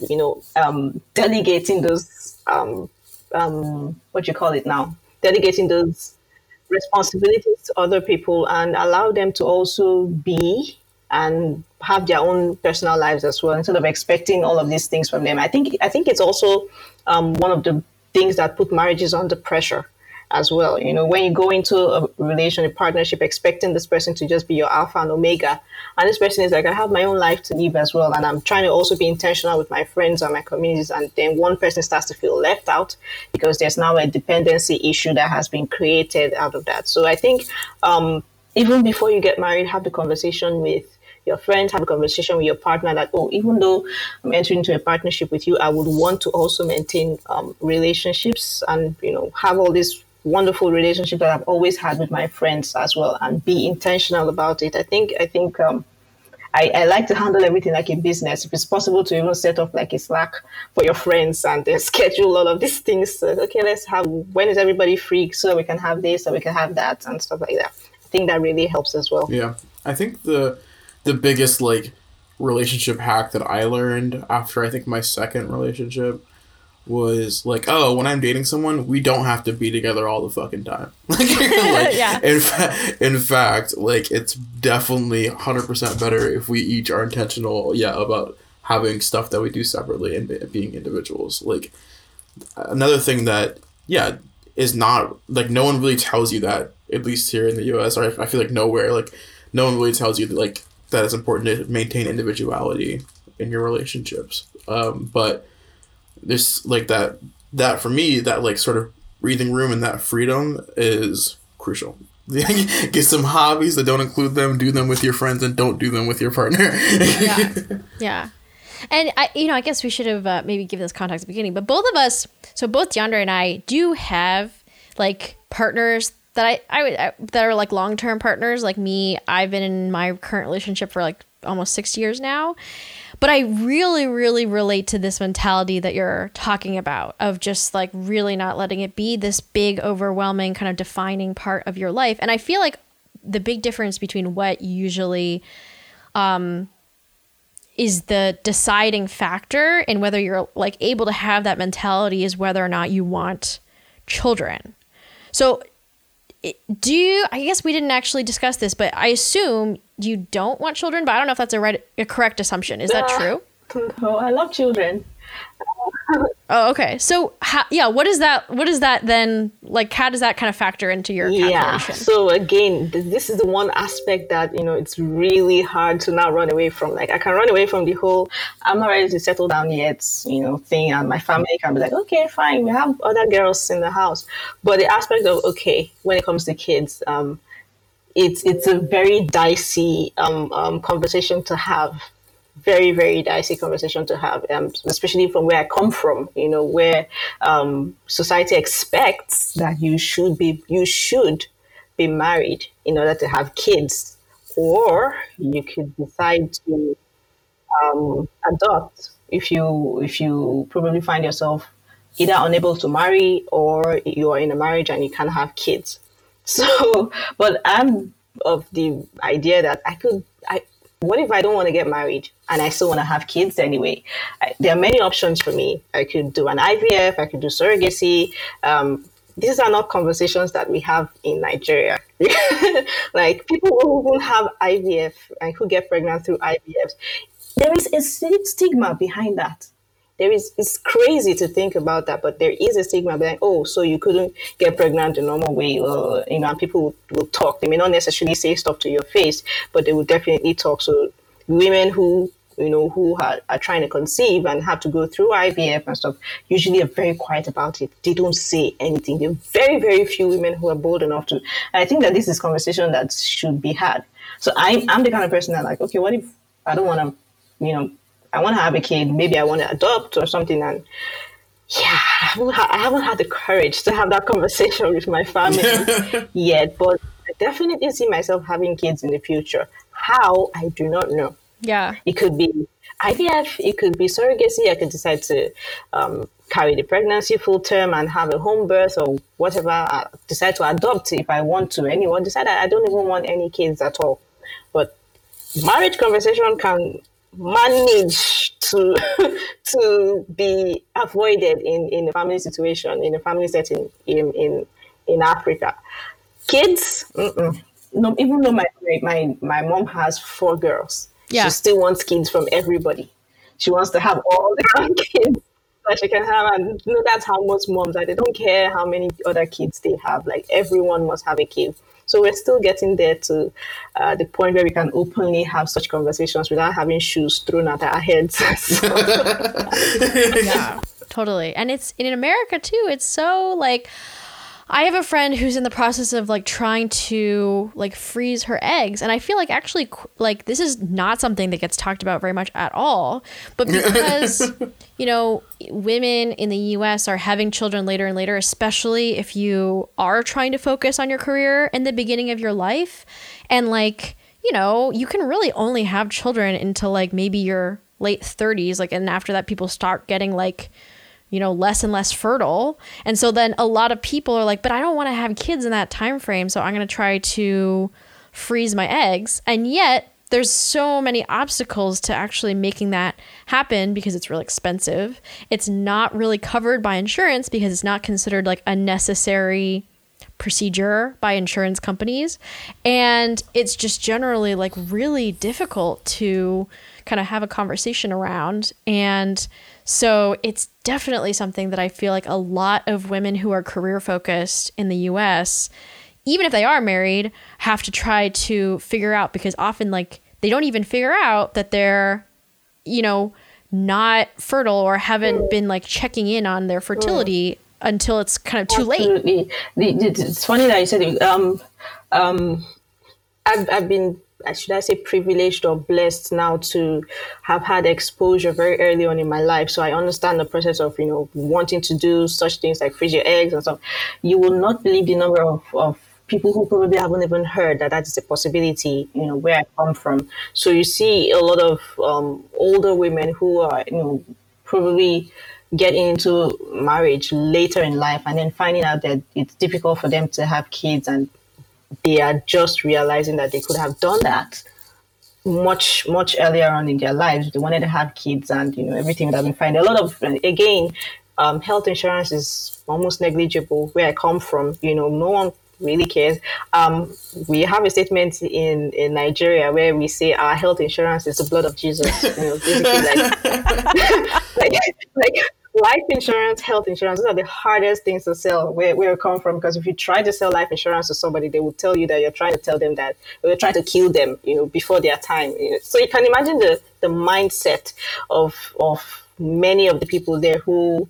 A: you know, um, delegating those, um, um, what you call it now, delegating those responsibilities to other people and allow them to also be and have their own personal lives as well instead of expecting all of these things from them. I think I think it's also um, one of the things that put marriages under pressure as well. You know, when you go into a relation, a partnership, expecting this person to just be your alpha and omega, and this person is like, I have my own life to live as well, and I'm trying to also be intentional with my friends and my communities, and then one person starts to feel left out because there's now a dependency issue that has been created out of that. So I think um, even before you get married, have the conversation with your friends, have a conversation with your partner that, oh, even though I'm entering into a partnership with you, I would want to also maintain um, relationships and, you know, have all these wonderful relationship that I've always had with my friends as well, and be intentional about it. I think I think um, I, I, like to handle everything like a business. If it's possible to even set up like a Slack for your friends and then <laughs> schedule all of these things. So, okay, let's have when is everybody free so we can have this, so we can have that, and stuff like that. I think that really helps as well.
C: Yeah, I think the the biggest like relationship hack that I learned after I think my second relationship was like, oh, when I'm dating someone, we don't have to be together all the fucking time. <laughs> <laughs> like, yeah. In, fa- in fact, like it's definitely 100% better if we each are intentional, yeah, about having stuff that we do separately and being individuals. Like another thing that, yeah, is not like no one really tells you that at least here in the U.S. or I feel like nowhere like no one really tells you that, like that it's important to maintain individuality in your relationships. Um, but there's like that that for me that like sort of breathing room and that freedom is crucial <laughs> get some hobbies that don't include them do them with your friends and don't do them with your partner
B: yeah <laughs> yeah And I, you know, I guess we should have uh, maybe given this context at the beginning. But both of us, so both DeAndre and I, do have like partners that I, I would I, that are like long term partners. Like me, I've been in my current relationship for like almost six years now. But I really, really relate to this mentality that you're talking about of just like really not letting it be this big, overwhelming, kind of defining part of your life. And I feel like the big difference between what usually um, is the deciding factor in whether you're like able to have that mentality is whether or not you want children. So do you i guess we didn't actually discuss this but i assume you don't want children but i don't know if that's a right a correct assumption. Is that true? <laughs>
A: No i love children
B: oh, okay. So, how, yeah, what is that? What is that then? Like, how does that kind of factor into your
A: yeah? So again, this is the one aspect that you know it's really hard to not run away from. Like, I can run away from the whole "I'm not ready to settle down yet" you know thing, and my family can be like, "Okay, fine, we have other girls in the house." But the aspect of okay, when it comes to kids, um, it's it's a very dicey um, um, conversation to have very very dicey conversation to have um, especially from where i come from you know where um, society expects that you should be you should be married in order to have kids or you could decide to um, adopt if you if you probably find yourself either unable to marry or you are in a marriage and you can't have kids. <laughs> So but i'm of the idea that i could i what if I don't want to get married and I still want to have kids anyway? I, there are many options for me. I could do an IVF, I could do surrogacy. Um, these are not conversations that we have in Nigeria. <laughs> like people who even have IVF and who get pregnant through IVF, there is a stigma behind that. There is it's crazy to think about that, but there is a stigma behind. Oh, so you couldn't get pregnant the normal way, or you know, and people will, will talk. They may not necessarily say stuff to your face, but they will definitely talk. So women who you know, who are, are, trying to conceive and have to go through IVF and stuff, usually are very quiet about it. They don't say anything. There are very, very few women who are bold enough to. I think that this is conversation that should be had. So I'm, I'm the kind of person that like, okay, what if I don't want to, you know, I want to have a kid, maybe I want to adopt or something. And yeah, I haven't, ha- I haven't had the courage to have that <laughs> conversation with my family <laughs> yet, but I definitely see myself having kids in the future. How, I do not know.
B: Yeah.
A: It could be IVF, it could be surrogacy. I could decide to um, carry the pregnancy full term and have a home birth or whatever. I decide to adopt if I want to. Anyone decide I don't even want any kids at all. But marriage conversation can manage to <laughs> to be avoided in, in a family situation, in a family setting in in, in Africa. Kids, no, even though my, my my mom has four girls, yeah. she still wants kids from everybody. She wants to have all the <laughs> kids that she can have, and you know that's how most moms are. They don't care how many other kids they have. Like everyone must have a kid. So we're still getting there to uh, the point where we can openly have such conversations without having shoes thrown at our heads. <laughs>
B: yeah, totally. And it's in America too. It's so like I have a friend who's in the process of like trying to like freeze her eggs and I feel like actually like this is not something that gets talked about very much at all but <laughs> because you know women in the US are having children later and later especially if you are trying to focus on your career in the beginning of your life and like you know you can really only have children until like maybe your late 30s like and after that people start getting like you know less and less fertile. And so then a lot of people are like but i don't want to have kids in that time frame so i'm going to try to freeze my eggs. And yet there's so many obstacles to actually making that happen because it's really expensive. It's not really covered by insurance because it's not considered like a necessary procedure by insurance companies. And it's just generally like really difficult to kind of have a conversation around and so it's definitely something that I feel like a lot of women who are career focused in the US, even if they are married, have to try to figure out because often, like, they don't even figure out that they're, you know, not fertile or haven't been like checking in on their fertility until it's kind of too
A: Absolutely. late. It's funny that you said it. Um, um, I've, I've been should I say privileged or blessed now to have had exposure very early on in my life. So I understand the process of, you know, wanting to do such things like freeze your eggs and stuff. You will not believe the number of, of people who probably haven't even heard that that is a possibility, you know, where I come from. So you see a lot of um, older women who are, you know, probably getting into marriage later in life and then finding out that it's difficult for them to have kids and they are just realizing that they could have done that much much earlier on in their lives. They wanted to have kids and you know everything would have been fine. A lot of again um, health insurance is almost negligible where i come from. You know no one really cares. Um, we have a statement in in nigeria where we say our health insurance is the blood of jesus. You know basically like <laughs> like, like life insurance, health insurance, those are the hardest things to sell where, where it come from. Because if you try to sell life insurance to somebody, they will tell you that you're trying to tell them that you're trying to kill them, you know, before their time. You know? So you can imagine the, the mindset of of many of the people there who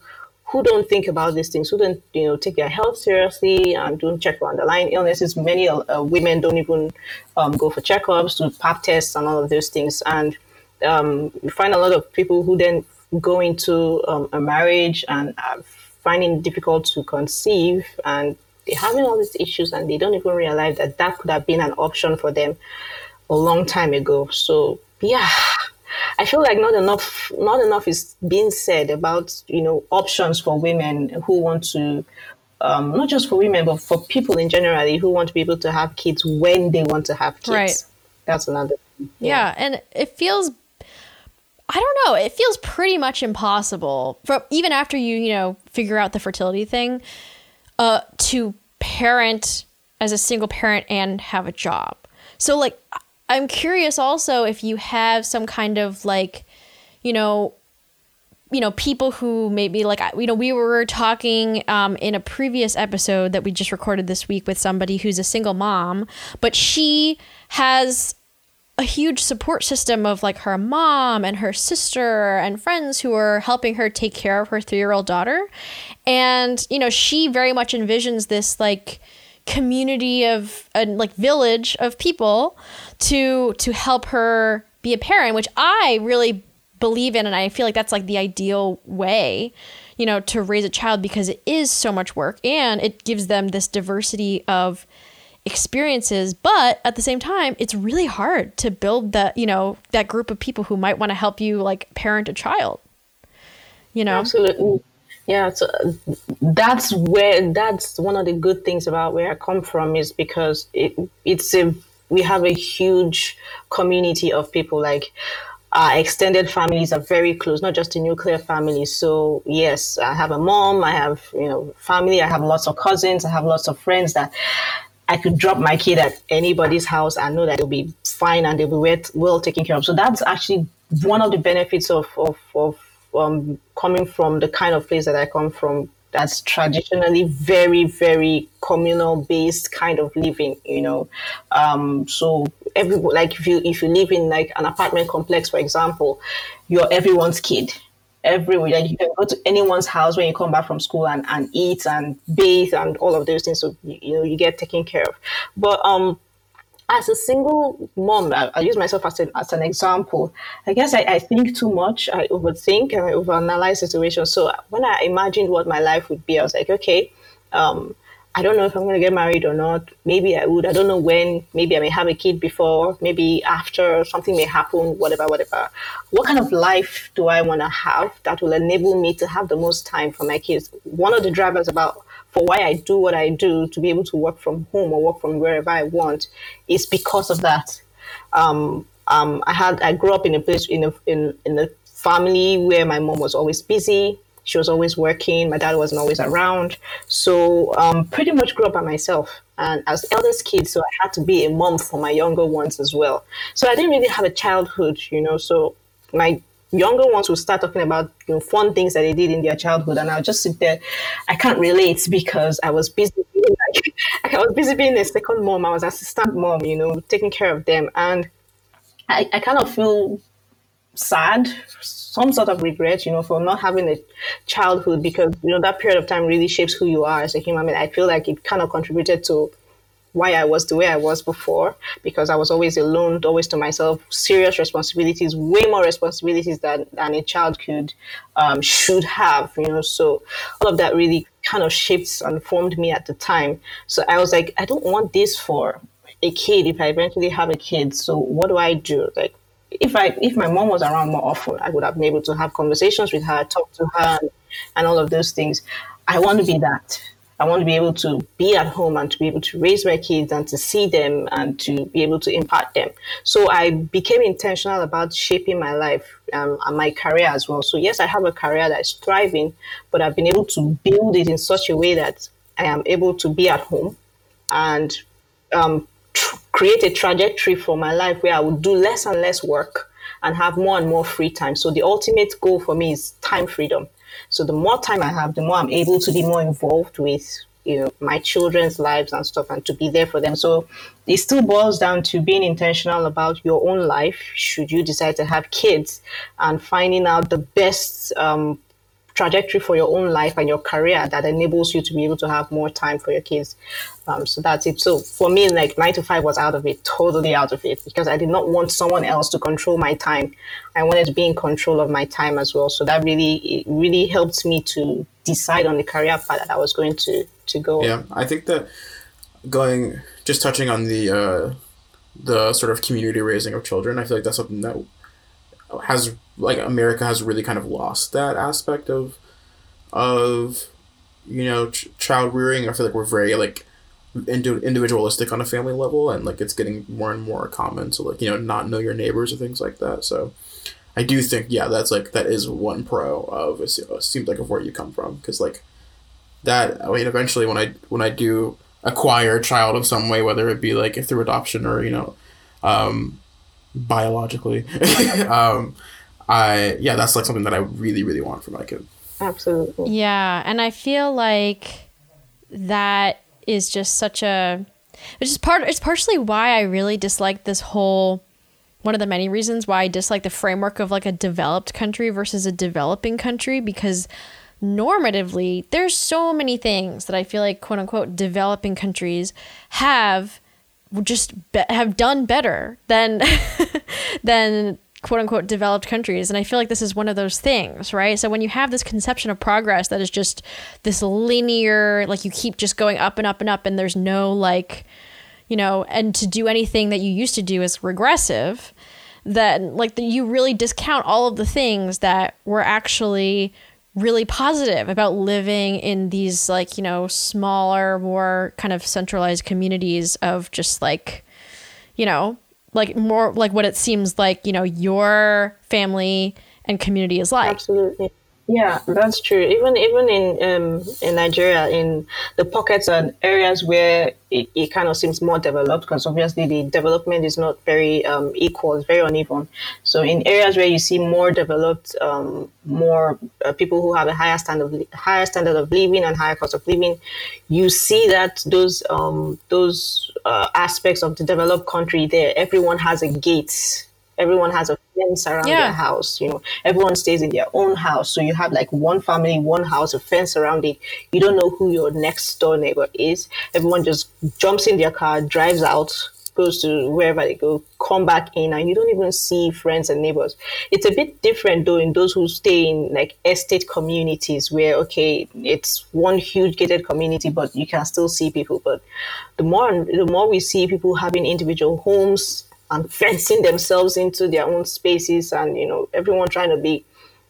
A: who don't think about these things, who don't you know take their health seriously and don't check for underlying illnesses. Many uh, women don't even um, go for checkups, do pap tests, and all of those things. And um, you find a lot of people who then go into um, a marriage and uh, finding it difficult to conceive and they're having all these issues and they don't even realize that that could have been an option for them a long time ago. So yeah i feel like not enough not enough is being said about you know options for women who want to um, not just for women but for people in generally who want to be able to have kids when they want to have kids.
B: Right.
A: That's another
B: yeah. yeah and it feels I don't know. It feels pretty much impossible even after you, you know, figure out the fertility thing, uh, to parent as a single parent and have a job. So like I'm curious also if you have some kind of like, you know, you know, people who maybe like you know, we were talking um, in a previous episode that we just recorded this week with somebody who's a single mom, but she has a huge support system of like her mom and her sister and friends who are helping her take care of her three year old daughter. And, you know, she very much envisions this like community of a like village of people to to help her be a parent, which I really believe in and I feel like that's like the ideal way, you know, to raise a child because it is so much work and it gives them this diversity of experiences but at the same time it's really hard to build that you know that group of people who might want to help you like parent a child you know
A: absolutely yeah so that's where that's one of the good things about where i come from is because it, it's a we have a huge community of people like our extended families are very close, not just the nuclear family. So yes, I have a mom, I have you know family, I have lots of cousins, I have lots of friends that I could drop my kid at anybody's house and know that they'll be fine and they'll be well, taken care of. So that's actually one of the benefits of, of, of um, coming from the kind of place that I come from. That's traditionally very very communal based kind of living you know. Um so every like if you if you live in like an apartment complex for example you're everyone's kid everywhere. Like you can go to anyone's house when you come back from school and, and eat and bathe and all of those things. So you, you know you get taken care of. But um, as a single mom, I, I use myself as, a, as an example. I guess I, I think too much. I overthink and I overanalyze situations. So when I imagined what my life would be, I was like, okay, um, I don't know if I'm going to get married or not. Maybe I would. I don't know when. Maybe I may have a kid before, maybe after, something may happen, whatever, whatever. What kind of life do I want to have that will enable me to have the most time for my kids? One of the drivers about for why I do what I do to be able to work from home or work from wherever I want is because of that. Um, um, I had I grew up in a place in a in, in a family where my mom was always busy she was always working. My dad wasn't always around. So um, pretty much grew up by myself. And as eldest kid, so I had to be a mom for my younger ones as well. So I didn't really have a childhood, you know. So my younger ones would start talking about you know, fun things that they did in their childhood, and I'll just sit there. I can't relate because I was busy. Being <laughs> like, I was busy being a second mom. I was assistant mom, you know, taking care of them, and I, I kind of feel sad, some sort of regret, you know, for not having a childhood because, you know, that period of time really shapes who you are as a human being. I feel like it kind of contributed to why I was the way I was before because I was always alone, always to myself, serious responsibilities, way more responsibilities than, than a child could, um, should have, you know. So all of that really kind of shaped and formed me at the time. So I was like, I don't want this for a kid if I eventually have a kid. So what do I do? Like, if I if my mom was around more often, I would have been able to have conversations with her, talk to her, and all of those things. I want to be that. I want to be able to be at home and to be able to raise my kids and to see them and to be able to impact them. So I became intentional about shaping my life um, and my career as well. So yes, I have a career that is thriving, but I've been able to build it in such a way that I am able to be at home and um, tr- create a trajectory for my life where I would do less and less work and have more and more free time. So the ultimate goal for me is time freedom. So the more time I have, the more I'm able to be more involved with you know my children's lives and stuff and to be there for them. So it still boils down to being intentional about your own life should you decide to have kids and finding out the best um, trajectory for your own life and your career that enables you to be able to have more time for your kids. Um, so that's it. So for me, like nine to five was out of it, totally out of it, because I did not want someone else to control my time. I wanted to be in control of my time as well. So that really, really helped me to decide on the career path that I was going to to go.
C: Yeah, I think that going just touching on the uh, the sort of community raising of children, I feel like that's something that has like America has really kind of lost that aspect of of you know ch- child rearing. I feel like we're very like indi- individualistic on a family level, and like it's getting more and more common to like you know not know your neighbors or things like that. So I do think yeah, that's like that is one pro of it seems like of where you come from because like that I mean eventually when I when I do acquire a child in some way, whether it be like through adoption or you know. Um, biologically <laughs> um I yeah, that's like something that I really really want for my kid.
A: Absolutely.
B: Yeah, and I feel like that is just such a which is part it's partially why I really dislike this whole one of the many reasons why I dislike the framework of like a developed country versus a developing country because normatively there's so many things that I feel like quote unquote developing countries have just be- have done better than <laughs> than quote unquote developed countries. And I feel like this is one of those things, right? So when you have this conception of progress that is just this linear, like you keep just going up and up and up, and there's no like, you know, and to do anything that you used to do is regressive, then like the, you really discount all of the things that were actually really positive about living in these like you know smaller more kind of centralized communities of just like you know like more like what it seems like you know your family and community is like.
A: Absolutely yeah that's true. Even even in um in nigeria in the pockets and areas where it, it kind of seems more developed because obviously the development is not very um, equal it's very uneven. So in areas where you see more developed um, more uh, people who have a higher standard of higher standard of living and higher cost of living you see that those um those uh, aspects of the developed country there everyone has a gate. Everyone has a fence around
B: Yeah.
A: their house. You know, everyone stays in their own house. So you have like one family, one house, a fence around it. You don't know who your next door neighbor is. Everyone just jumps in their car, drives out, goes to wherever they go, come back in, and you don't even see friends and neighbors. It's a bit different though in those who stay in like estate communities where okay, it's one huge gated community, but you can still see people. But the more the more we see people having individual homes and fencing themselves into their own spaces and you know everyone trying to be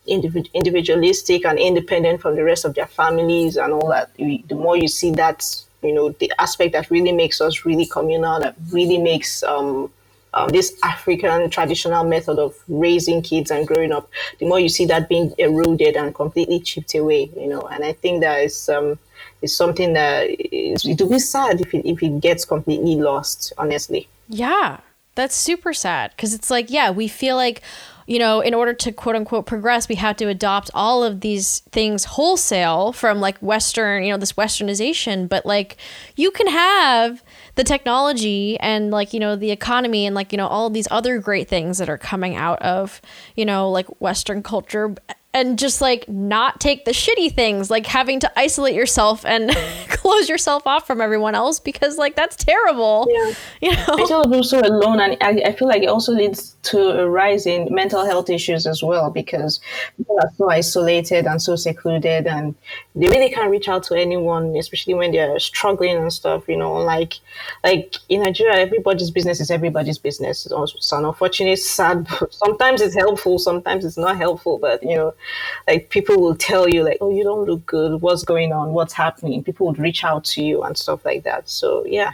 A: individ- individualistic and independent from the rest of their families and all that you, the more you see that you know the aspect that really makes us really communal that really makes um, um, this African traditional method of raising kids and growing up, the more you see that being eroded and completely chipped away, you know. And I think that is um, is something that it will be sad if it, if it gets completely lost, honestly.
B: Yeah, that's super sad because it's like, yeah, we feel like, you know, in order to quote unquote progress, we have to adopt all of these things wholesale from like Western, you know, this Westernization. But like, you can have the technology and like, you know, the economy and like, you know, all these other great things that are coming out of, you know, like Western culture and just like not take the shitty things like having to isolate yourself and <laughs> close yourself off from everyone else because like that's terrible
A: Yeah. <laughs>
B: you
A: I
B: know
A: feel also alone, and I, I feel like it also leads to a rise in mental health issues as well because people are so isolated and so secluded, and they really can't reach out to anyone, especially when they're struggling and stuff. You know, like like in Nigeria, everybody's business is everybody's business. It's an unfortunate, sad. <laughs> Sometimes it's helpful, sometimes it's not helpful, but you know, like people will tell you like, oh, you don't look good. What's going on? What's happening? People would reach out to you and stuff like that. So yeah.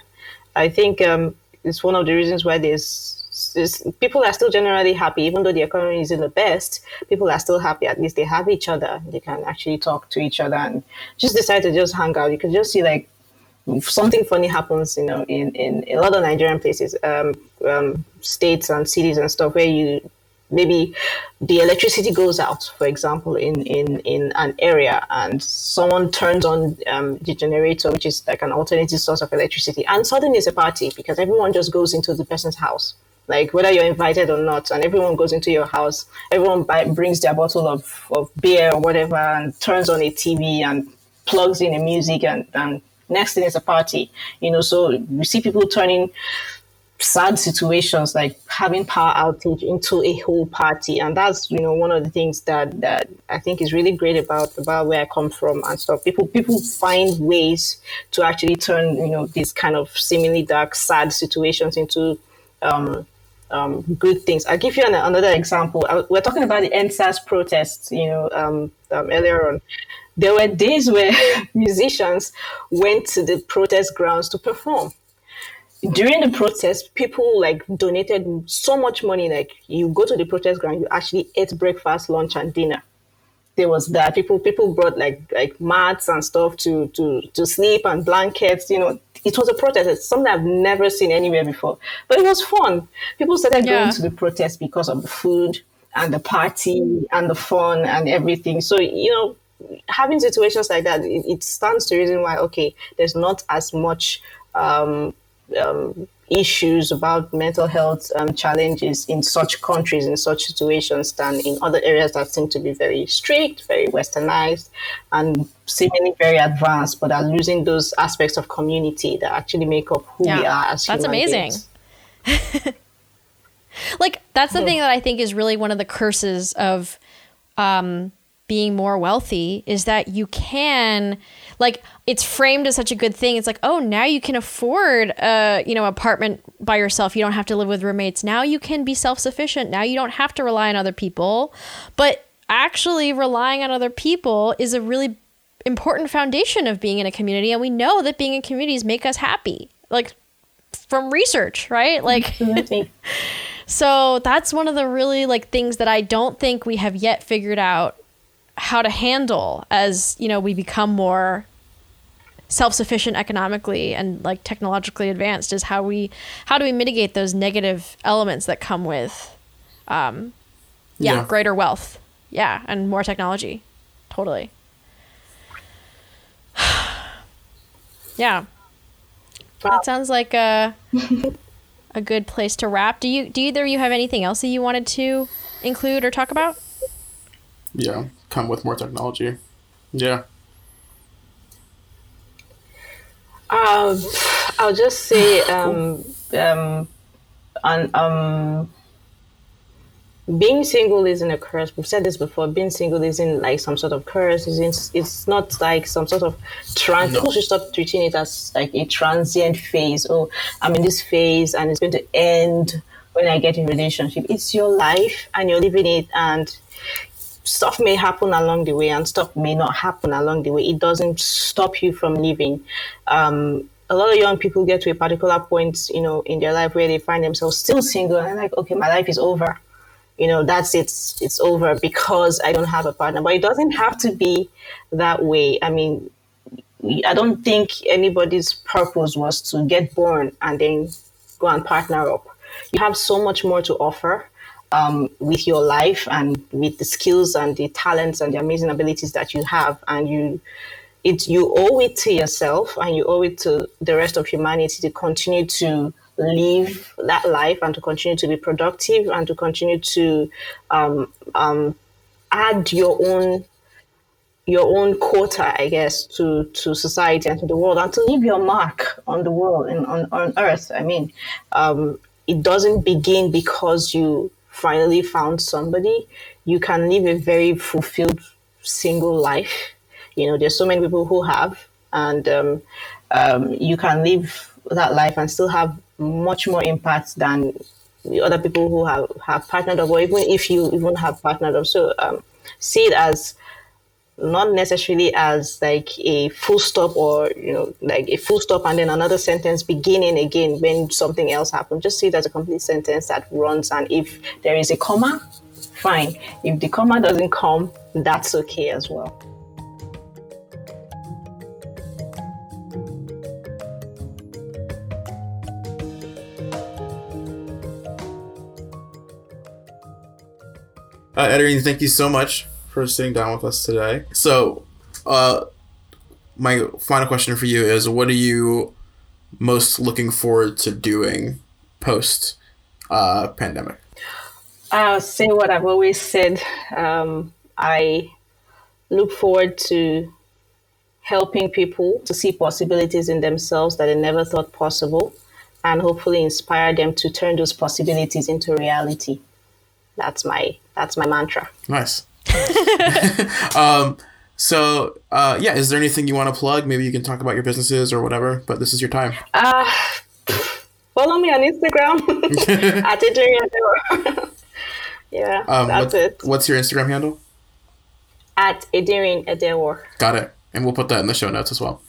A: I think um, it's one of the reasons why there's, people are still generally happy, even though the economy isn't the best. People are still happy. At least they have each other. They can actually talk to each other and just decide to just hang out. You can just see like something funny happens, you know, in, in a lot of Nigerian places, um, um, states and cities and stuff where you maybe the electricity goes out, for example, in, in, in an area and someone turns on um, the generator, which is like an alternative source of electricity, and suddenly it's a party because everyone just goes into the person's house. Like whether you're invited or not, and everyone goes into your house, everyone buy, brings their bottle of, of beer or whatever and turns on a TV and plugs in a music and, and next thing is a party. You know, so we see people turning sad situations like having power outage into a whole party and that's you know one of the things that that i think is really great about about where i come from and stuff people people find ways to actually turn you know these kind of seemingly dark sad situations into um um, good things. I'll give you an, another example. I, we're talking about the EndSARS protests, you know, um, um, earlier on. There were days where <laughs> musicians went to the protest grounds to perform during the protest, people like donated so much money. Like you go to the protest ground, you actually ate breakfast, lunch, and dinner. There was that people people brought like like mats and stuff to to to sleep and blankets. You know, it was a protest. It's something I've never seen anywhere before, but it was fun. People started
B: Yeah.
A: going to the protest because of the food and the party and the fun and everything. So you know, having situations like that, it, it stands to reason why okay, there's not as much. Um, um, issues about mental health um, challenges in such countries, in such situations, than in other areas that seem to be very strict, very westernized, and seemingly very advanced, but are losing those aspects of community that actually make up who we are as
B: that's amazing. <laughs> like that's the thing that I think is really one of the curses of um, being more wealthy is that you can like it's framed as such a good thing. It's like oh now you can afford a you know apartment by yourself. You don't have to live with roommates. Now you can be self sufficient. Now you don't have to rely on other people. But actually relying on other people is a really important foundation of being in a community and we know that being in communities make us happy like from research right like <laughs> so that's one of the really like things that I don't think we have yet figured out how to handle as, you know, we become more self-sufficient economically and like technologically advanced is how we how do we mitigate those negative elements that come with um yeah,
C: Yeah.
B: greater wealth. Yeah, and more technology. Totally. <sighs> yeah.
A: Wow.
B: That sounds like a a good place to wrap. Do you do either of you have anything else that you wanted to include or talk about?
C: Yeah, come with more technology. Yeah.
A: Um, I'll just say, <sighs> um, um, on, um, being single isn't a curse. We've said this before. Being single isn't like some sort of curse. It's, it's not like some sort of trans.
C: No.
A: People should stop treating it as like a transient phase. Oh, I'm in this phase and it's going to end when I get in relationship. It's your life and you're living it and stuff may happen along the way and stuff may not happen along the way. It doesn't stop you from living. Um, a lot of young people get to a particular point, you know, in their life where they find themselves still single and like, okay, my life is over. You know, that's it. It's over because I don't have a partner. But it doesn't have to be that way. I mean, I don't think anybody's purpose was to get born and then go and partner up. You have so much more to offer um, with your life and with the skills and the talents and the amazing abilities that you have, and you it you owe it to yourself and you owe it to the rest of humanity to continue to live that life and to continue to be productive and to continue to um, um, add your own your own quota, I guess, to, to society and to the world and to leave your mark on the world and on, on earth. I mean, um, it doesn't begin because you finally found somebody. You can live a very fulfilled single life. You know, there's so many people who have, and um, um, you can live that life and still have much more impact than the other people who have, have partnered up, or even if you even have partnered up. So um, see it as not necessarily as like a full stop or you know like a full stop and then another sentence beginning again when something else happens just see it as a complete sentence that runs and if there is a comma fine. If the comma doesn't come that's okay as well.
C: Uh, thank you so much for sitting down with us today. So, uh, my final question for you is: What are you most looking forward to doing post uh, pandemic?
A: I'll say what I've always said. Um, I look forward to helping people to see possibilities in themselves that they never thought possible, and hopefully inspire them to turn those possibilities into reality. That's my that's my mantra.
C: Nice. <laughs> um, so uh, yeah, is there anything you want to plug? Maybe you can talk about your businesses or whatever. But this is your time.
A: Uh, follow me on Instagram <laughs> <laughs> at Adrian Yeah,
C: Um,
A: that's
C: what-
A: it.
C: What's your Instagram handle?
A: At Adrian Edewar.
C: Got it. And we'll put that in the show notes as well.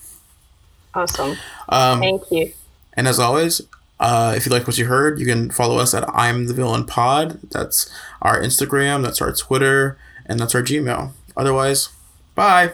A: Awesome.
C: Um,
A: Thank you.
C: And as always, uh, if you like what you heard, you can follow us at I'm the Villain Pod. That's our Instagram, that's our Twitter, and that's our Gmail. Otherwise, bye.